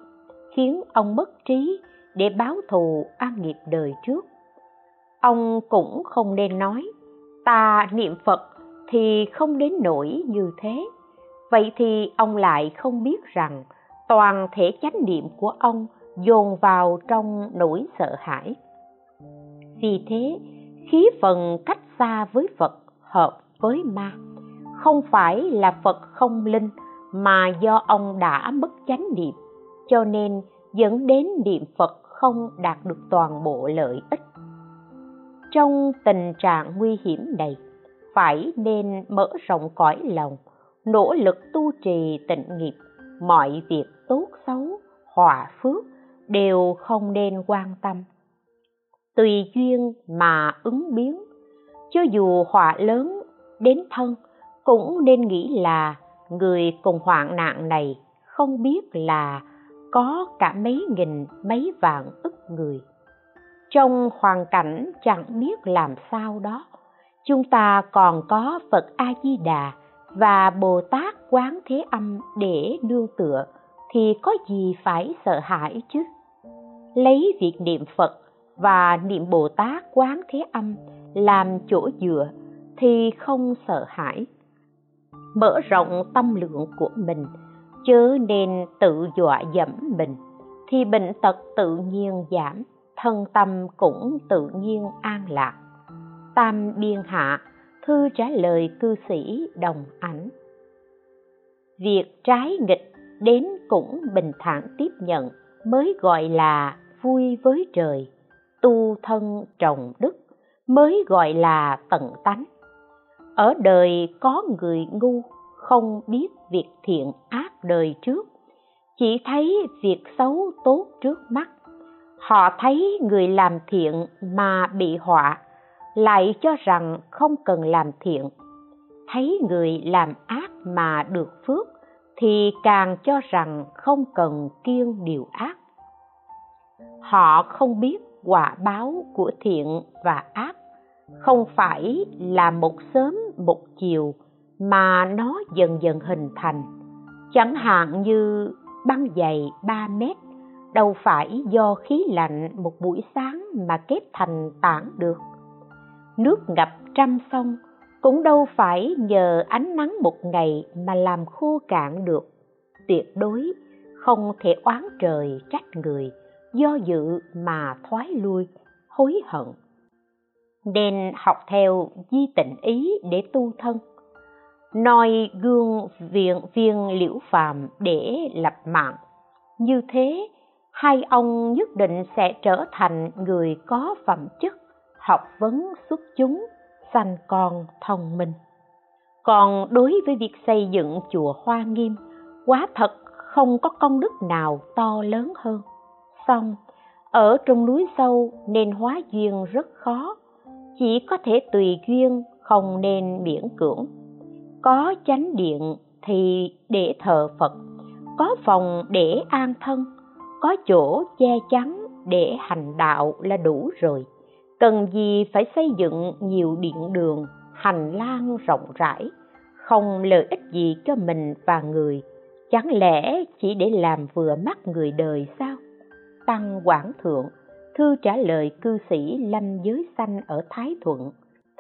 khiến ông mất trí để báo thù an nghiệp đời trước. Ông cũng không nên nói, ta niệm phật thì không đến nỗi như thế. Vậy thì ông lại không biết rằng toàn thể chánh niệm của ông dồn vào trong nỗi sợ hãi. Vì thế, khí phần cách xa với phật hợp với ma, không phải là phật không linh mà do ông đã mất chánh niệm, cho nên dẫn đến niệm phật không đạt được toàn bộ lợi ích. Trong tình trạng nguy hiểm này, phải nên mở rộng cõi lòng, nỗ lực tu trì tịnh nghiệp. Mọi việc tốt xấu, hòa phước đều không nên quan tâm. Tùy duyên mà ứng biến, cho dù họa lớn đến thân, cũng nên nghĩ là người cùng hoạn nạn này không biết là có cả mấy nghìn, mấy vạn ức người. Trong hoàn cảnh chẳng biết làm sao đó, chúng ta còn có phật a di đà và bồ tát quán thế âm để nương tựa thì có gì phải sợ hãi chứ? Lấy việc niệm phật và niệm bồ tát quán thế âm làm chỗ dựa thì không sợ hãi. Mở rộng tâm lượng của mình chớ nên tự dọa dẫm mình, thì bệnh tật tự nhiên giảm, thân tâm cũng tự nhiên an lạc. Tam biên hạ, thư trả lời cư sĩ đồng ảnh việc trái nghịch đến cũng bình thản tiếp nhận, mới gọi là vui với trời. Tu thân trồng đức, mới gọi là tận tánh. Ở đời có người ngu không biết việc thiện ác đời trước. Chỉ thấy việc xấu tốt trước mắt. Họ thấy người làm thiện mà bị họa, lại cho rằng không cần làm thiện. Thấy người làm ác mà được phước, thì càng cho rằng không cần kiêng điều ác. Họ không biết quả báo của thiện và ác, không phải là một sớm một chiều mà nó dần dần hình thành. Chẳng hạn như băng dày 3 mét, đâu phải do khí lạnh một buổi sáng mà kết thành tảng được. Nước ngập trăm sông, cũng đâu phải nhờ ánh nắng một ngày mà làm khô cạn được. Tuyệt đối không thể oán trời trách người, do dự mà thoái lui, hối hận. Nên học theo di tịnh ý để tu thân noi gương viện viên liễu phàm để lập mạng. Như thế, hai ông nhất định sẽ trở thành người có phẩm chất, học vấn xuất chúng, sanh con thông minh. Còn đối với việc xây dựng chùa hoa nghiêm, quá thật không có công đức nào to lớn hơn. Xong, ở trong núi sâu nên hóa duyên rất khó, chỉ có thể tùy duyên, không nên miễn cưỡng có chánh điện thì để thờ phật, có phòng để an thân, có chỗ che chắn để hành đạo là đủ rồi. Cần gì phải xây dựng nhiều điện đường, hành lang rộng rãi, không lợi ích gì cho mình và người. Chẳng lẽ chỉ để làm vừa mắt người đời sao? Tăng quảng thượng, thư trả lời cư sĩ lâm giới sanh ở thái thuận,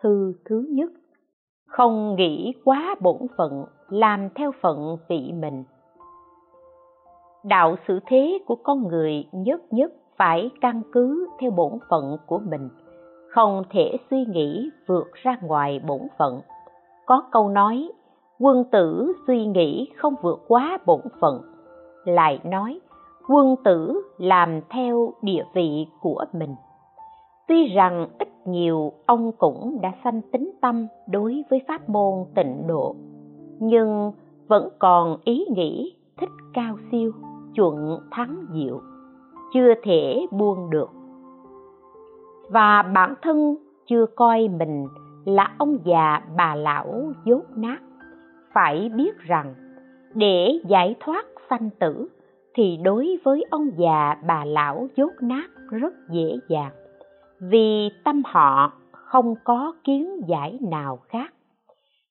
thư thứ nhất không nghĩ quá bổn phận, làm theo phận vị mình. Đạo xử thế của con người nhất nhất phải căn cứ theo bổn phận của mình, không thể suy nghĩ vượt ra ngoài bổn phận. Có câu nói, quân tử suy nghĩ không vượt quá bổn phận, lại nói, quân tử làm theo địa vị của mình tuy rằng ít nhiều ông cũng đã sanh tính tâm đối với pháp môn tịnh độ, nhưng vẫn còn ý nghĩ thích cao siêu, chuẩn thắng diệu, chưa thể buông được. Và bản thân chưa coi mình là ông già bà lão dốt nát, phải biết rằng để giải thoát sanh tử thì đối với ông già bà lão dốt nát rất dễ dàng vì tâm họ không có kiến giải nào khác.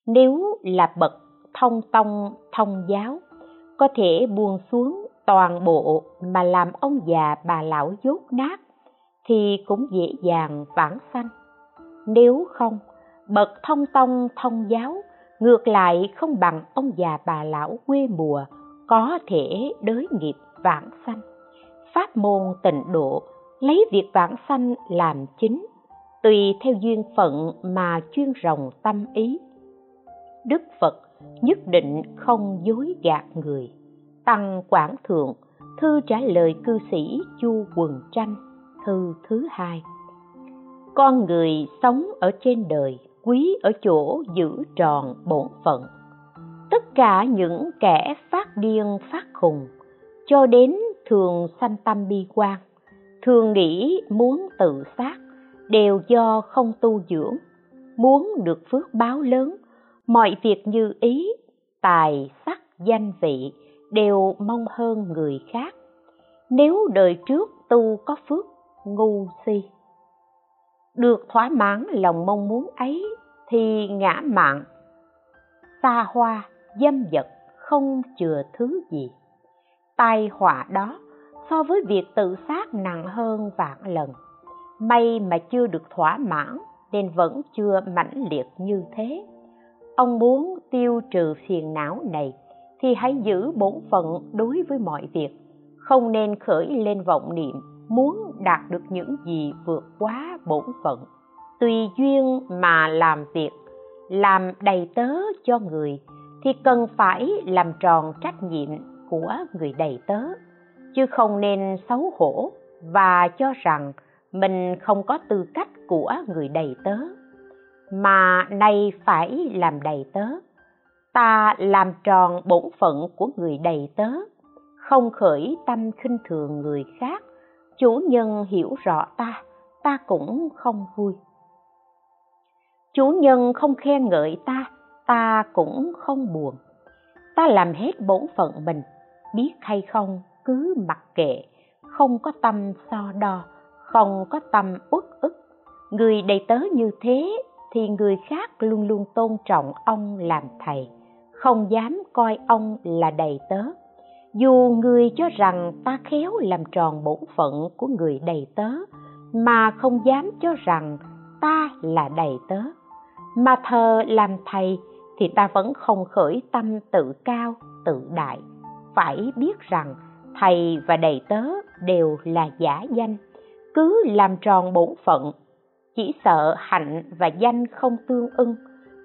Nếu là bậc thông tông, thông giáo, có thể buông xuống toàn bộ mà làm ông già bà lão dốt nát, thì cũng dễ dàng vãng sanh. Nếu không, bậc thông tông, thông giáo ngược lại không bằng ông già bà lão quê mùa, có thể đới nghiệp vãng sanh. Pháp môn tịnh độ lấy việc vãng sanh làm chính, tùy theo duyên phận mà chuyên rồng tâm ý. Đức phật nhất định không dối gạt người, tăng quảng thượng, thư trả lời cư sĩ chu quần tranh, thư thứ hai. Con người sống ở trên đời, quý ở chỗ giữ tròn bổn phận. Tất cả những kẻ phát điên phát khùng, cho đến thường sanh tâm bi quan thường nghĩ muốn tự sát đều do không tu dưỡng, muốn được phước báo lớn. Mọi việc như ý, tài sắc, danh vị đều mong hơn người khác. Nếu đời trước tu có phước, ngu si. Được thỏa mãn lòng mong muốn ấy thì ngã mạng xa hoa, dâm vật không chừa thứ gì. Tai họa đó so với việc tự sát nặng hơn vạn lần. May mà chưa được thỏa mãn, nên vẫn chưa mãnh liệt như thế. Ông muốn tiêu trừ phiền não này, thì hãy giữ bổn phận đối với mọi việc. Không nên khởi lên vọng niệm, muốn đạt được những gì vượt quá bổn phận. Tùy duyên mà làm việc, làm đầy tớ cho người, thì cần phải làm tròn trách nhiệm của người đầy tớ chứ không nên xấu hổ và cho rằng mình không có tư cách của người đầy tớ. Mà nay phải làm đầy tớ. Ta làm tròn bổn phận của người đầy tớ, không khởi tâm khinh thường người khác. Chủ nhân hiểu rõ ta ta cũng không vui. Chủ nhân không khen ngợi ta ta cũng không buồn. Ta làm hết bổn phận mình, biết hay không? Cứ mặc kệ, không có tâm so đo, không có tâm uất ức. Người đầy tớ như thế thì người khác luôn luôn tôn trọng ông làm thầy, không dám coi ông là đầy tớ. Dù người cho rằng ta khéo làm tròn bổn phận của người đầy tớ, mà không dám cho rằng ta là đầy tớ. Mà thờ làm thầy thì ta vẫn không khởi tâm tự cao, tự đại. Phải biết rằng thầy và đầy tớ đều là giả danh, cứ làm tròn bổn phận. Chỉ sợ hạnh và danh không tương ưng,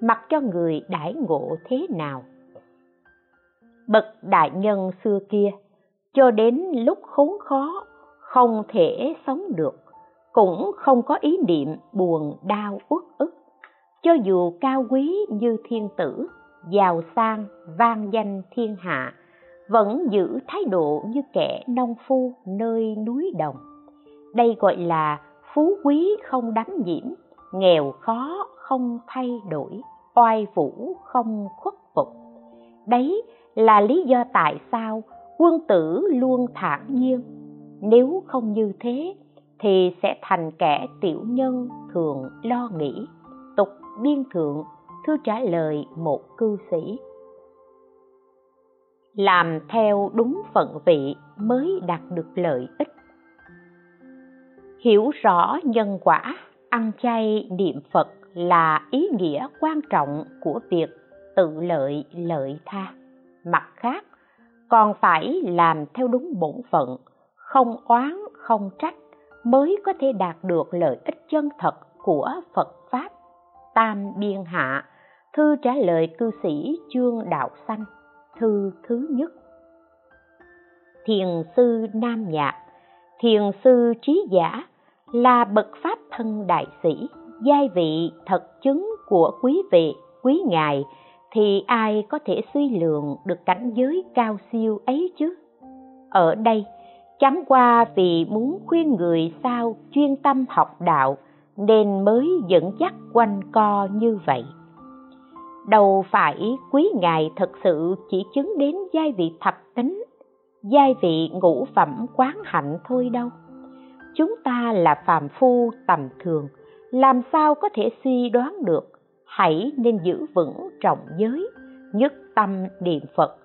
mặc cho người đãi ngộ thế nào. Bậc đại nhân xưa kia, cho đến lúc khốn khó, không thể sống được, cũng không có ý niệm buồn đau uất ức. Cho dù cao quý như thiên tử, giàu sang, vang danh thiên hạ vẫn giữ thái độ như kẻ nông phu nơi núi đồng. Đây gọi là phú quý không đắm nhiễm, nghèo khó không thay đổi, oai vũ không khuất phục. Đấy là lý do tại sao quân tử luôn thản nhiên. Nếu không như thế, thì sẽ thành kẻ tiểu nhân thường lo nghĩ. Tục biên thượng thư trả lời một cư sĩ làm theo đúng phận vị mới đạt được lợi ích. Hiểu rõ nhân quả, ăn chay niệm phật là ý nghĩa quan trọng của việc tự lợi lợi tha. Mặt khác, còn phải làm theo đúng bổn phận, không oán, không trách mới có thể đạt được lợi ích chân thật của phật pháp. Tam biên hạ, thư trả lời cư sĩ chương đạo xanh thư thứ nhất. Thiền sư nam nhạc, thiền sư trí giả là bậc pháp thân đại sĩ, giai vị thật chứng của quý vị, quý ngài, thì ai có thể suy lượng được cảnh giới cao siêu ấy chứ? Ở đây, chẳng qua vì muốn khuyên người sao chuyên tâm học đạo nên mới dẫn dắt quanh co như vậy đâu phải quý ngài thật sự chỉ chứng đến giai vị thập tính, giai vị ngũ phẩm quán hạnh thôi đâu. Chúng ta là phàm phu tầm thường, làm sao có thể suy đoán được? Hãy nên giữ vững trọng giới, nhất tâm niệm phật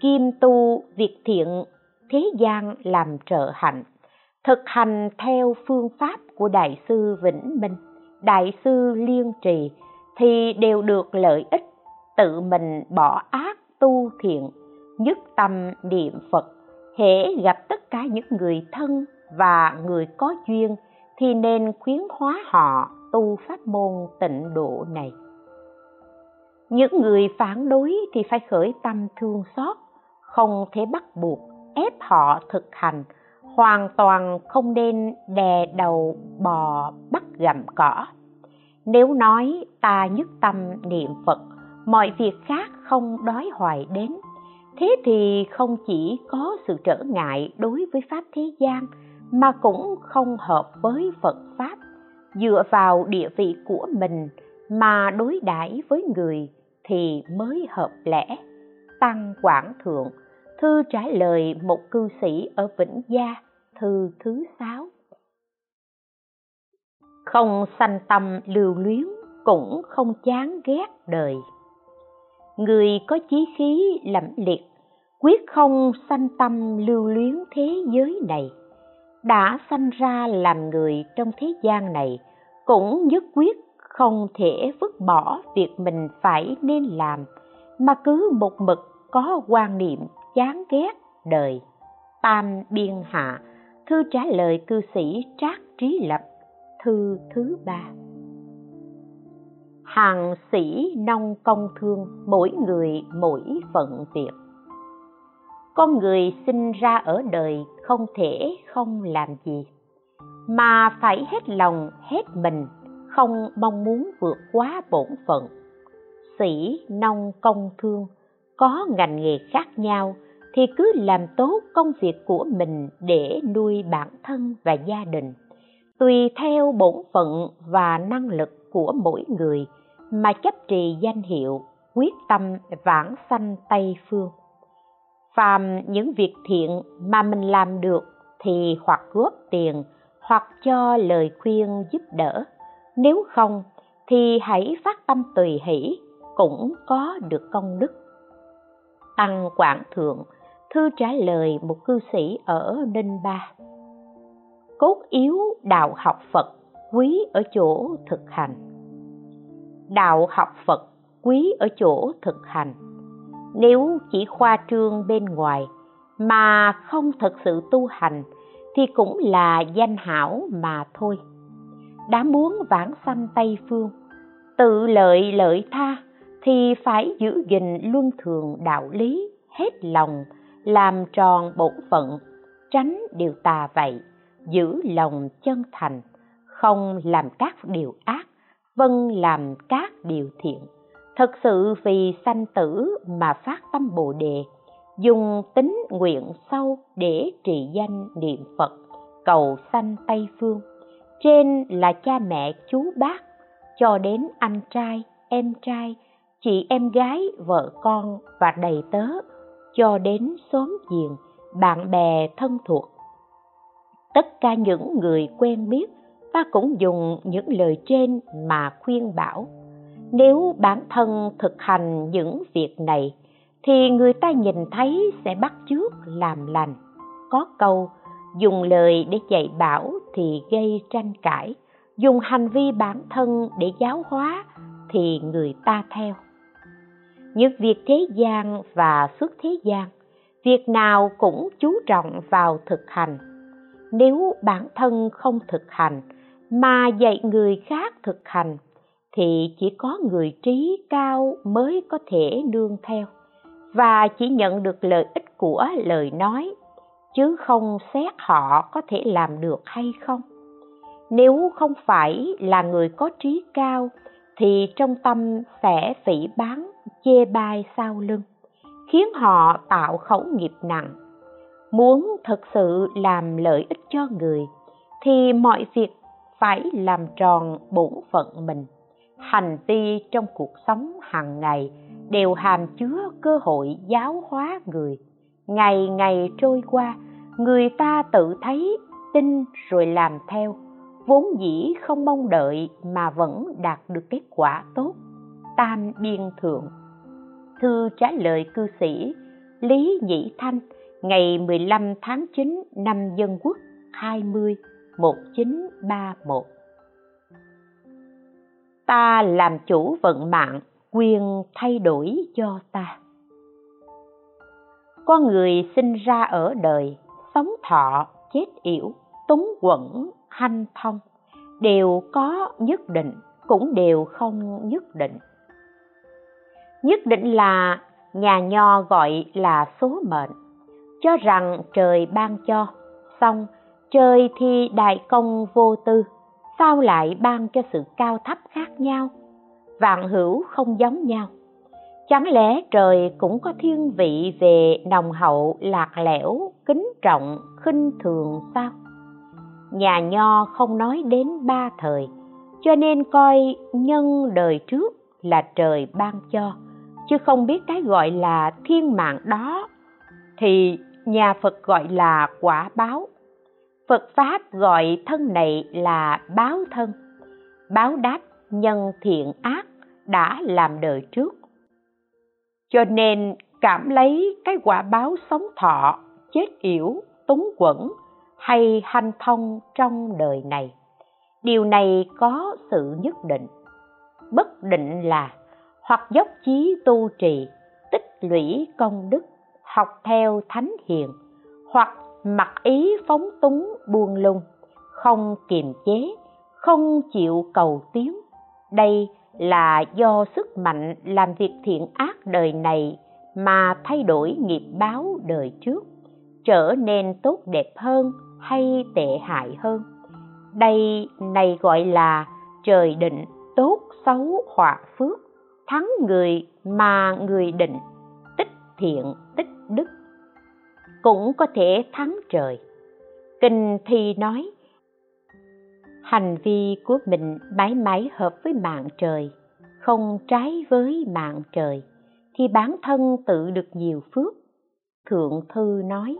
kim tu việc thiện, thế gian làm trợ hạnh, thực hành theo phương pháp của đại sư vĩnh minh, đại sư liên trì thì đều được lợi ích. Tự mình bỏ ác tu thiện, nhất tâm niệm phật, hễ gặp tất cả những người thân và người có duyên thì nên khuyến hóa họ tu pháp môn tịnh độ này. Những người phản đối thì phải khởi tâm thương xót, không thể bắt buộc ép họ thực hành, hoàn toàn không nên đè đầu bò bắt gặm cỏ nếu nói ta nhất tâm niệm phật, mọi việc khác không đói hoài đến. Thế thì không chỉ có sự trở ngại đối với pháp thế gian, mà cũng không hợp với phật pháp. Dựa vào địa vị của mình mà đối đãi với người thì mới hợp lẽ. Tăng quảng thượng, thư trả lời một cư sĩ ở vĩnh gia, thư thứ sáu không sanh tâm lưu luyến, cũng không chán ghét đời. Người có chí khí lẫm liệt, quyết không sanh tâm lưu luyến thế giới này, đã sanh ra làm người trong thế gian này, cũng nhất quyết không thể vứt bỏ việc mình phải nên làm, mà cứ một mực có quan niệm chán ghét đời. Tam biên hạ, thư trả lời cư sĩ trác trí lập thư thứ ba. Hàng sĩ nông công thương, mỗi người mỗi phận việc. Con người sinh ra ở đời không thể không làm gì, mà phải hết lòng, hết mình, không mong muốn vượt quá bổn phận. Sĩ nông công thương, có ngành nghề khác nhau thì cứ làm tốt công việc của mình để nuôi bản thân và gia đình tùy theo bổn phận và năng lực của mỗi người mà chấp trì danh hiệu, quyết tâm vãng sanh tây phương. Phàm những việc thiện mà mình làm được thì hoặc góp tiền hoặc cho lời khuyên giúp đỡ. Nếu không thì hãy phát tâm tùy hỷ cũng có được công đức. Tăng quảng thượng thư trả lời một cư sĩ ở ninh ba cốt yếu đạo học phật quý ở chỗ thực hành. Đạo học phật quý ở chỗ thực hành. Nếu chỉ khoa trương bên ngoài mà không thật sự tu hành thì cũng là danh hảo mà thôi. Đã muốn vãng sanh tây phương, tự lợi lợi tha thì phải giữ gìn luân thường đạo lý, hết lòng, làm tròn bổn phận, tránh điều tà vậy giữ lòng chân thành, không làm các điều ác vâng làm các điều thiện. Thật sự vì sanh tử mà phát tâm bồ đề, dùng tính nguyện sâu để trì danh niệm phật, cầu sanh tây phương. Trên là cha mẹ chú bác, cho đến anh trai, em trai, chị em gái, vợ con và đầy tớ, cho đến xóm giềng, bạn bè thân thuộc tất cả những người quen biết, ta cũng dùng những lời trên mà khuyên bảo. Nếu bản thân thực hành những việc này, thì người ta nhìn thấy sẽ bắt chước làm lành. Có câu, dùng lời để dạy bảo thì gây tranh cãi, dùng hành vi bản thân để giáo hóa thì người ta theo. Những việc thế gian và xuất thế gian, việc nào cũng chú trọng vào thực hành nếu bản thân không thực hành, mà dạy người khác thực hành, thì chỉ có người trí cao mới có thể nương theo và chỉ nhận được lợi ích của lời nói, chứ không xét họ có thể làm được hay không. Nếu không phải là người có trí cao, thì trong tâm sẽ phỉ bán chê bai sau lưng, khiến họ tạo khẩu nghiệp nặng muốn thực sự làm lợi ích cho người, thì mọi việc phải làm tròn bổn phận mình. Hành vi trong cuộc sống hàng ngày đều hàm chứa cơ hội giáo hóa người. Ngày ngày trôi qua, người ta tự thấy, tin rồi làm theo. Vốn dĩ không mong đợi mà vẫn đạt được kết quả tốt. Tam biên thượng. Thư trả lời cư sĩ Lý Nhĩ Thanh ngày 15 tháng 9 năm Dân Quốc 20 1931 Ta làm chủ vận mạng, quyền thay đổi cho ta. Con người sinh ra ở đời, sống thọ, chết yểu, túng quẩn, hanh thông, đều có nhất định, cũng đều không nhất định. Nhất định là nhà nho gọi là số mệnh, cho rằng trời ban cho, xong trời thì đại công vô tư, sao lại ban cho sự cao thấp khác nhau? Vạn hữu không giống nhau. Chẳng lẽ trời cũng có thiên vị về nồng hậu lạc lẽo kính trọng khinh thường sao? Nhà nho không nói đến ba thời cho nên coi nhân đời trước là trời ban cho chứ không biết cái gọi là thiên mạng đó thì nhà phật gọi là quả báo Phật Pháp gọi thân này là báo thân, báo đáp nhân thiện ác đã làm đời trước. Cho nên cảm lấy cái quả báo sống thọ, chết yểu, túng quẩn hay hanh thông trong đời này. Điều này có sự nhất định. Bất định là hoặc dốc chí tu trì, tích lũy công đức, học theo thánh hiền, hoặc mặc ý phóng túng buông lung không kiềm chế không chịu cầu tiến. Đây là do sức mạnh làm việc thiện ác đời này mà thay đổi nghiệp báo đời trước trở nên tốt đẹp hơn hay tệ hại hơn. Đây này gọi là trời định tốt xấu họa phước thắng người mà người định tích thiện đức, cũng có thể thắng trời. Kinh thi nói, hành vi của mình mãi mãi hợp với mạng trời, không trái với mạng trời, thì bản thân tự được nhiều phước. Thượng thư nói,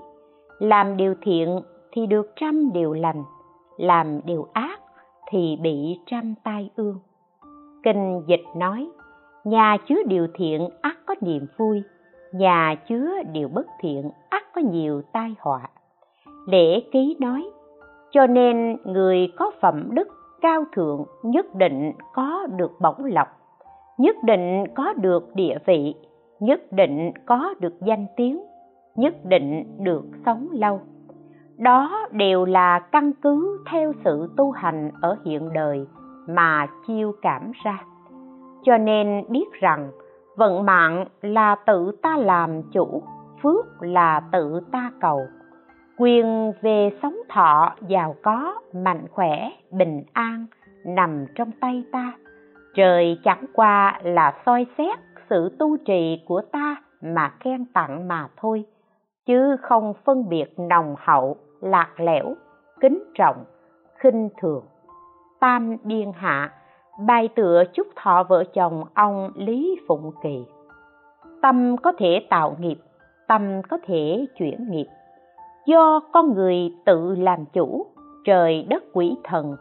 làm điều thiện thì được trăm điều lành, làm điều ác thì bị trăm tai ương. Kinh dịch nói, nhà chứa điều thiện ắt có niềm vui nhà chứa điều bất thiện, ắt có nhiều tai họa. Lễ ký nói, cho nên người có phẩm đức cao thượng nhất định có được bổng lộc, nhất định có được địa vị, nhất định có được danh tiếng, nhất định được sống lâu. Đó đều là căn cứ theo sự tu hành ở hiện đời mà chiêu cảm ra. Cho nên biết rằng vận mạng là tự ta làm chủ, phước là tự ta cầu. Quyền về sống thọ giàu có, mạnh khỏe, bình an nằm trong tay ta. Trời chẳng qua là soi xét sự tu trì của ta mà khen tặng mà thôi, chứ không phân biệt nồng hậu, lạc lẽo, kính trọng, khinh thường. Tam biên hạ bài tựa chúc thọ vợ chồng ông lý phụng kỳ. Tâm có thể tạo nghiệp, tâm có thể chuyển nghiệp. Do con người tự làm chủ, trời đất quỷ thần,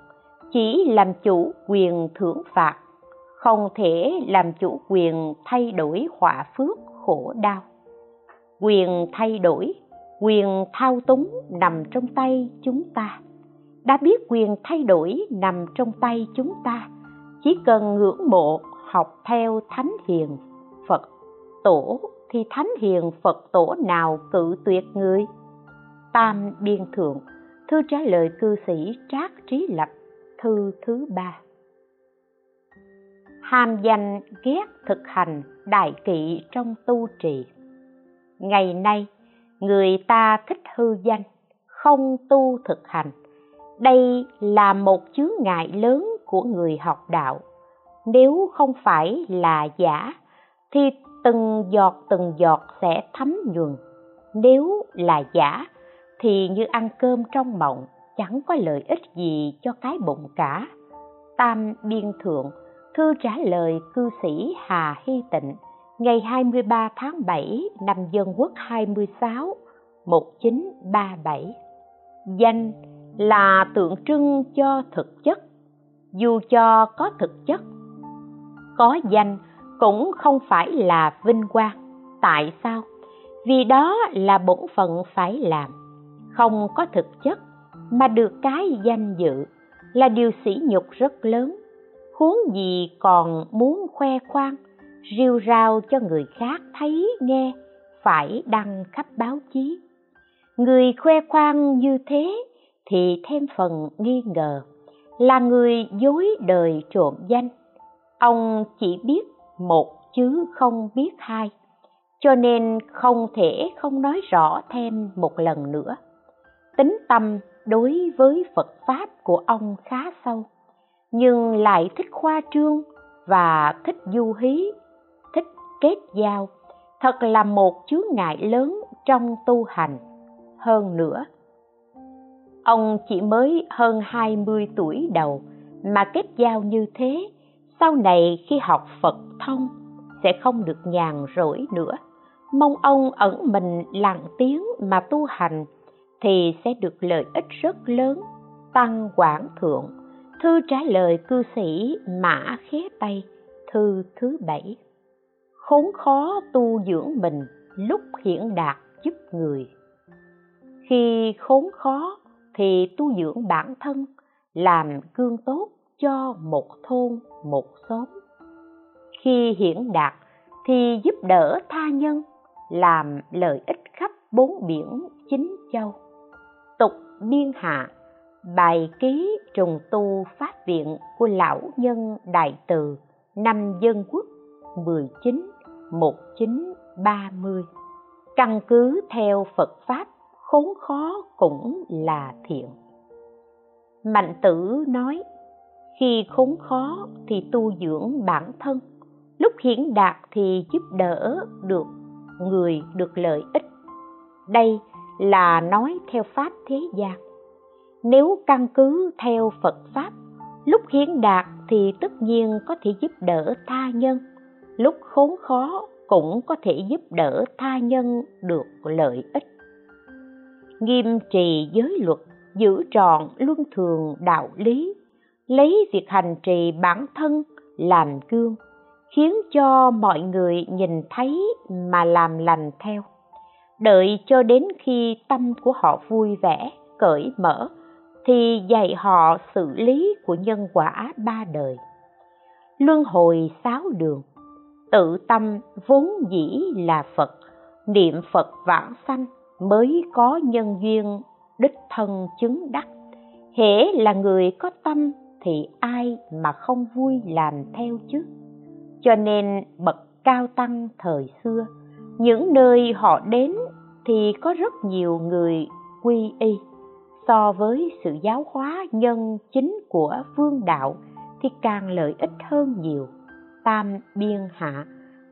chỉ làm chủ quyền thưởng phạt, không thể làm chủ quyền thay đổi họa phước khổ đau. Quyền thay đổi, quyền thao túng nằm trong tay chúng ta. Đã biết quyền thay đổi nằm trong tay chúng ta chỉ cần ngưỡng mộ, học theo thánh hiền phật tổ thì thánh hiền phật tổ nào cự tuyệt người? Tam biên thượng, thư trả lời cư sĩ trác trí lập, thư thứ ba. Ham danh ghét thực hành đại kỵ trong tu trì. Ngày nay, người ta thích hư danh, không tu thực hành. Đây là một chướng ngại lớn của người học đạo. Nếu không phải là giả thì từng giọt từng giọt sẽ thấm nhuần. Nếu là giả thì như ăn cơm trong mộng chẳng có lợi ích gì cho cái bụng cả. Tam biên thượng thư trả lời cư sĩ Hà Hy Tịnh ngày 23 tháng 7 năm Dân Quốc 26 1937. Danh là tượng trưng cho thực chất, dù cho có thực chất. Có danh cũng không phải là vinh quang. Tại sao? Vì đó là bổn phận phải làm. Không có thực chất mà được cái danh dự là điều sỉ nhục rất lớn huống gì còn muốn khoe khoang, rêu rao cho người khác thấy nghe phải đăng khắp báo chí người khoe khoang như thế thì thêm phần nghi ngờ là người dối đời trộm danh. Ông chỉ biết một chứ không biết hai, cho nên không thể không nói rõ thêm một lần nữa. Tính tâm đối với phật pháp của ông khá sâu, nhưng lại thích khoa trương và thích du hí, thích kết giao, thật là một chướng ngại lớn trong tu hành. Hơn nữa ông chỉ mới hơn 20 tuổi đầu, mà kết giao như thế, sau này khi học Phật thông, sẽ không được nhàn rỗi nữa. Mong ông ẩn mình lặng tiếng mà tu hành, thì sẽ được lợi ích rất lớn, tăng quảng thượng. Thư trả lời cư sĩ mã khế tây, thư thứ bảy. Khốn khó tu dưỡng mình, lúc hiển đạt giúp người. Khi khốn khó thì tu dưỡng bản thân, làm gương tốt cho một thôn, một xóm. Khi hiển đạt thì giúp đỡ tha nhân, làm lợi ích khắp bốn biển chín châu. Tục biên hạ, bài ký trùng tu pháp viện của lão nhân đại từ, năm dân quốc 19 1930 căn cứ theo Phật pháp khốn khó cũng là thiện. Mạnh tử nói, khi khốn khó thì tu dưỡng bản thân, lúc hiển đạt thì giúp đỡ được người được lợi ích. Đây là nói theo pháp thế gian. Nếu căn cứ theo phật pháp, lúc hiến đạt thì tất nhiên có thể giúp đỡ tha nhân, lúc khốn khó cũng có thể giúp đỡ tha nhân được lợi ích nghiêm trì giới luật, giữ trọn luân thường đạo lý, lấy việc hành trì bản thân làm gương, khiến cho mọi người nhìn thấy mà làm lành theo. Đợi cho đến khi tâm của họ vui vẻ, cởi mở, thì dạy họ xử lý của nhân quả ba đời. Luân hồi sáu đường, tự tâm vốn dĩ là phật, niệm phật vãng sanh mới có nhân duyên, đích thân chứng đắc. Hễ là người có tâm thì ai mà không vui làm theo chứ? Cho nên bậc cao tăng thời xưa, những nơi họ đến thì có rất nhiều người quy y. So với sự giáo hóa nhân chính của vương đạo thì càng lợi ích hơn nhiều. Tam biên hạ,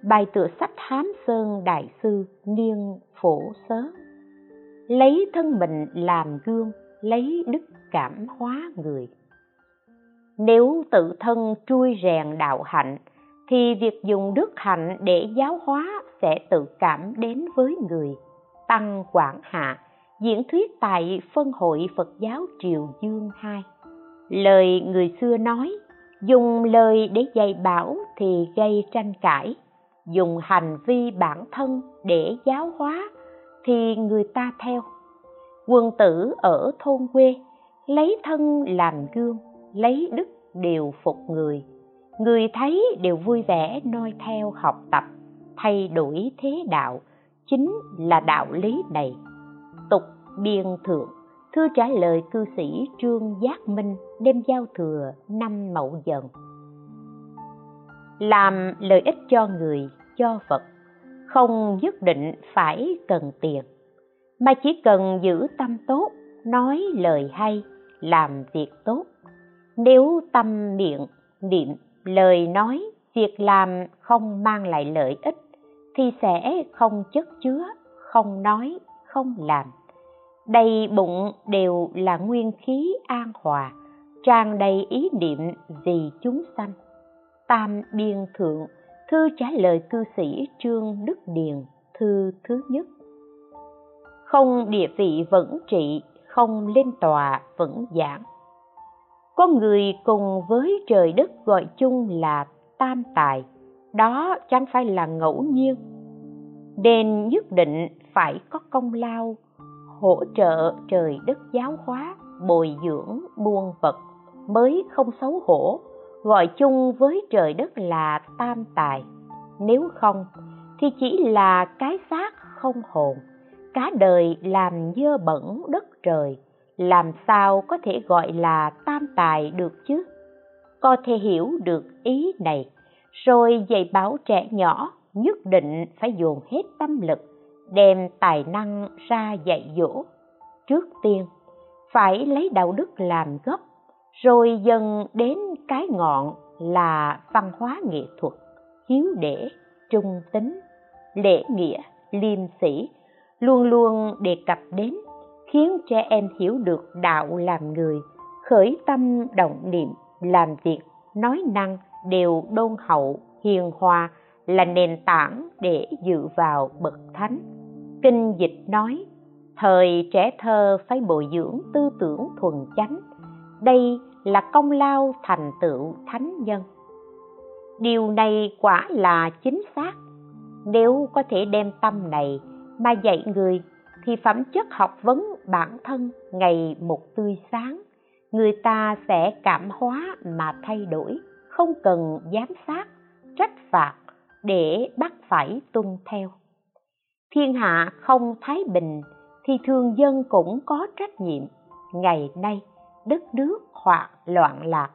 bài tựa sách hám sơn đại sư niên phổ sớ lấy thân mình làm gương lấy đức cảm hóa người nếu tự thân trui rèn đạo hạnh thì việc dùng đức hạnh để giáo hóa sẽ tự cảm đến với người tăng quảng hạ diễn thuyết tại phân hội Phật giáo Triều Dương hai. Lời người xưa nói, dùng lời để dạy bảo thì gây tranh cãi, dùng hành vi bản thân để giáo hóa thì người ta theo. Quân tử ở thôn quê lấy thân làm gương, lấy đức đều phục người. Người thấy đều vui vẻ noi theo học tập, thay đổi thế đạo, chính là đạo lý này tục biên thượng thư trả lời cư sĩ trương giác minh đêm giao thừa năm mậu dần làm lợi ích cho người cho phật không nhất định phải cần tiền, mà chỉ cần giữ tâm tốt, nói lời hay, làm việc tốt. Nếu tâm miệng, niệm, lời nói, việc làm không mang lại lợi ích, thì sẽ không chất chứa, không nói, không làm. Đầy bụng đều là nguyên khí an hòa, tràn đầy ý niệm vì chúng sanh. Tam biên thượng thư trả lời cư sĩ trương đức điền, thư thứ nhất. Không địa vị vẫn trị, không lên tòa vẫn giảng. Có người cùng với trời đất gọi chung là tam tài, đó chẳng phải là ngẫu nhiên. Nên nhất định phải có công lao, hỗ trợ trời đất giáo hóa, bồi dưỡng buôn vật mới không xấu hổ gọi chung với trời đất là tam tài. Nếu không, thì chỉ là cái xác không hồn. Cả đời làm dơ bẩn đất trời, làm sao có thể gọi là tam tài được chứ? Có thể hiểu được ý này, rồi dạy bảo trẻ nhỏ nhất định phải dồn hết tâm lực, đem tài năng ra dạy dỗ. Trước tiên, phải lấy đạo đức làm gốc rồi dần đến cái ngọn là văn hóa nghệ thuật, hiếu đễ trung tính, lễ nghĩa, liêm sĩ luôn luôn đề cập đến, khiến trẻ em hiểu được đạo làm người, khởi tâm động niệm, làm việc, nói năng đều đôn hậu, hiền hòa, là nền tảng để dự vào bậc thánh. Kinh dịch nói, thời trẻ thơ phải bồi dưỡng tư tưởng thuần chánh đây là công lao thành tựu thánh nhân. Điều này quả là chính xác. Nếu có thể đem tâm này mà dạy người, thì phẩm chất học vấn bản thân ngày một tươi sáng, người ta sẽ cảm hóa mà thay đổi, không cần giám sát, trách phạt để bắt phải tuân theo. Thiên hạ không thái bình thì thường dân cũng có trách nhiệm ngày nay đất nước hoặc loạn lạc,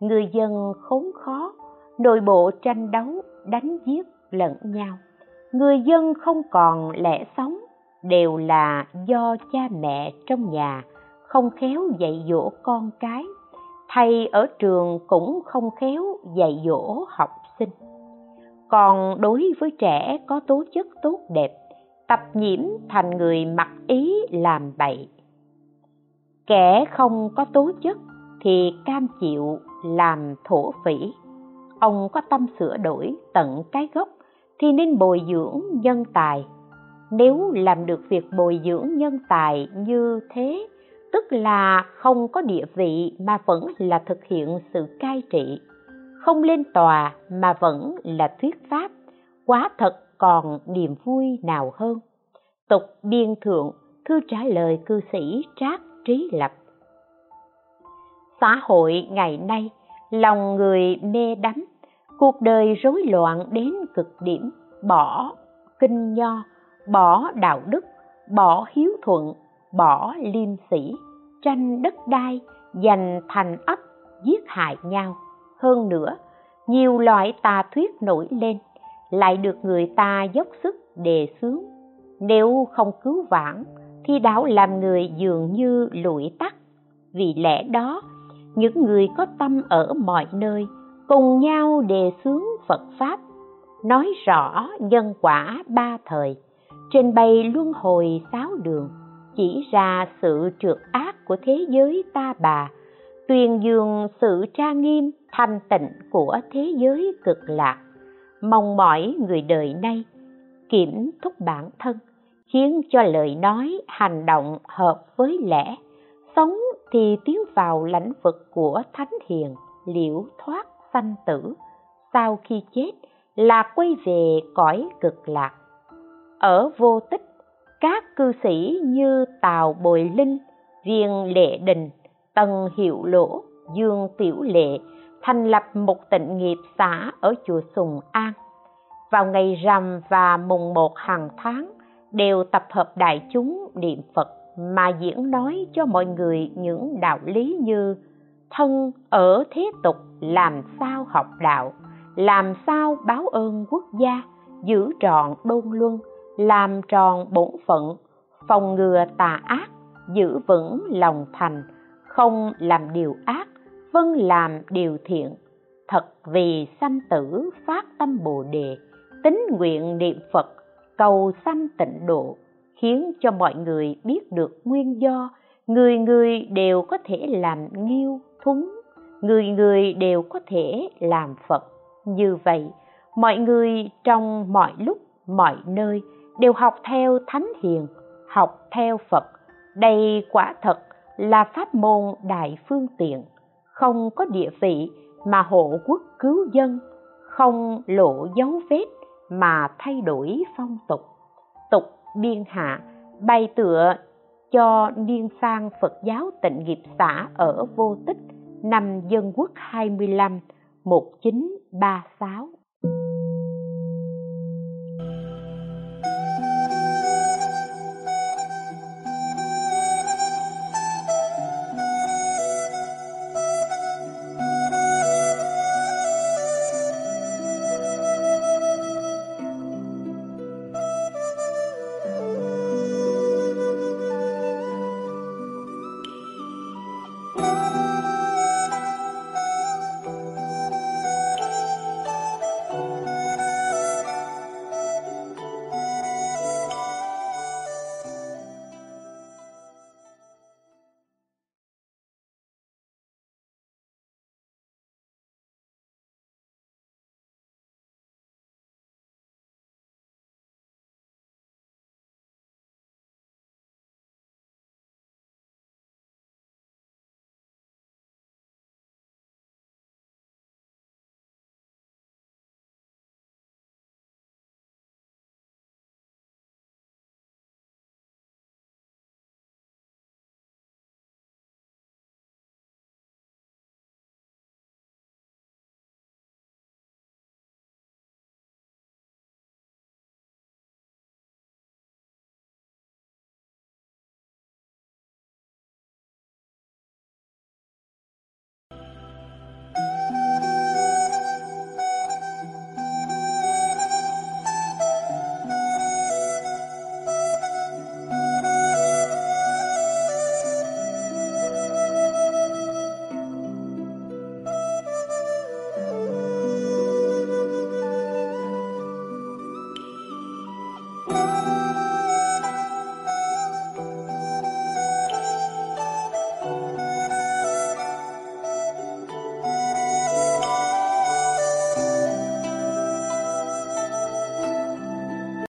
người dân khốn khó, nội bộ tranh đấu, đánh giết lẫn nhau. Người dân không còn lẽ sống, đều là do cha mẹ trong nhà, không khéo dạy dỗ con cái. Thầy ở trường cũng không khéo dạy dỗ học sinh. Còn đối với trẻ có tố chất tốt đẹp, tập nhiễm thành người mặc ý làm bậy kẻ không có tố chất thì cam chịu làm thổ phỉ. Ông có tâm sửa đổi tận cái gốc thì nên bồi dưỡng nhân tài. Nếu làm được việc bồi dưỡng nhân tài như thế, tức là không có địa vị mà vẫn là thực hiện sự cai trị. Không lên tòa mà vẫn là thuyết pháp, quá thật còn niềm vui nào hơn. Tục biên thượng, thư trả lời cư sĩ trác trí lập. Xã hội ngày nay, lòng người mê đắm, cuộc đời rối loạn đến cực điểm, bỏ kinh nho, bỏ đạo đức, bỏ hiếu thuận, bỏ liêm sĩ tranh đất đai, giành thành ấp, giết hại nhau. Hơn nữa, nhiều loại tà thuyết nổi lên, lại được người ta dốc sức đề xướng. Nếu không cứu vãn thì đạo làm người dường như lụi tắt. Vì lẽ đó, những người có tâm ở mọi nơi cùng nhau đề xướng phật pháp, nói rõ nhân quả ba thời, trình bày luân hồi sáu đường, chỉ ra sự trượt ác của thế giới ta bà, tuyên dương sự tra nghiêm, thanh tịnh của thế giới cực lạc. Mong mỏi người đời nay kiểm thúc bản thân khiến cho lời nói, hành động hợp với lẽ. Sống thì tiến vào lãnh vực của thánh hiền, liễu thoát sanh tử. Sau khi chết là quay về cõi cực lạc. Ở vô tích, các cư sĩ như tào bồi linh viên lệ đình, tần hiệu lỗ, dương tiểu lệ thành lập một tịnh nghiệp xã ở chùa sùng an. Vào ngày rằm và mùng một hàng tháng đều tập hợp đại chúng niệm phật mà diễn nói cho mọi người những đạo lý như thân, ở, thế tục, làm sao học đạo, làm sao báo ơn quốc gia, giữ trọn đôn luân, làm tròn bổn phận, phòng ngừa tà ác, giữ vững lòng thành, không làm điều ác vâng làm điều thiện. Thật vì sanh tử phát tâm bồ đề, tính nguyện niệm phật cầu sanh tịnh độ khiến cho mọi người biết được nguyên do. Người người đều có thể làm nghiêu thúng, người người đều có thể làm phật. Như vậy mọi người trong mọi lúc mọi nơi đều học theo thánh hiền học theo phật. Đây quả thật là pháp môn đại phương tiện. Không có địa vị mà hộ quốc cứu dân không lộ dấu vết mà thay đổi phong tục. Tục biên hạ, bày tựa cho niên sang Phật giáo tịnh nghiệp xã ở vô tích năm dân quốc 25 1936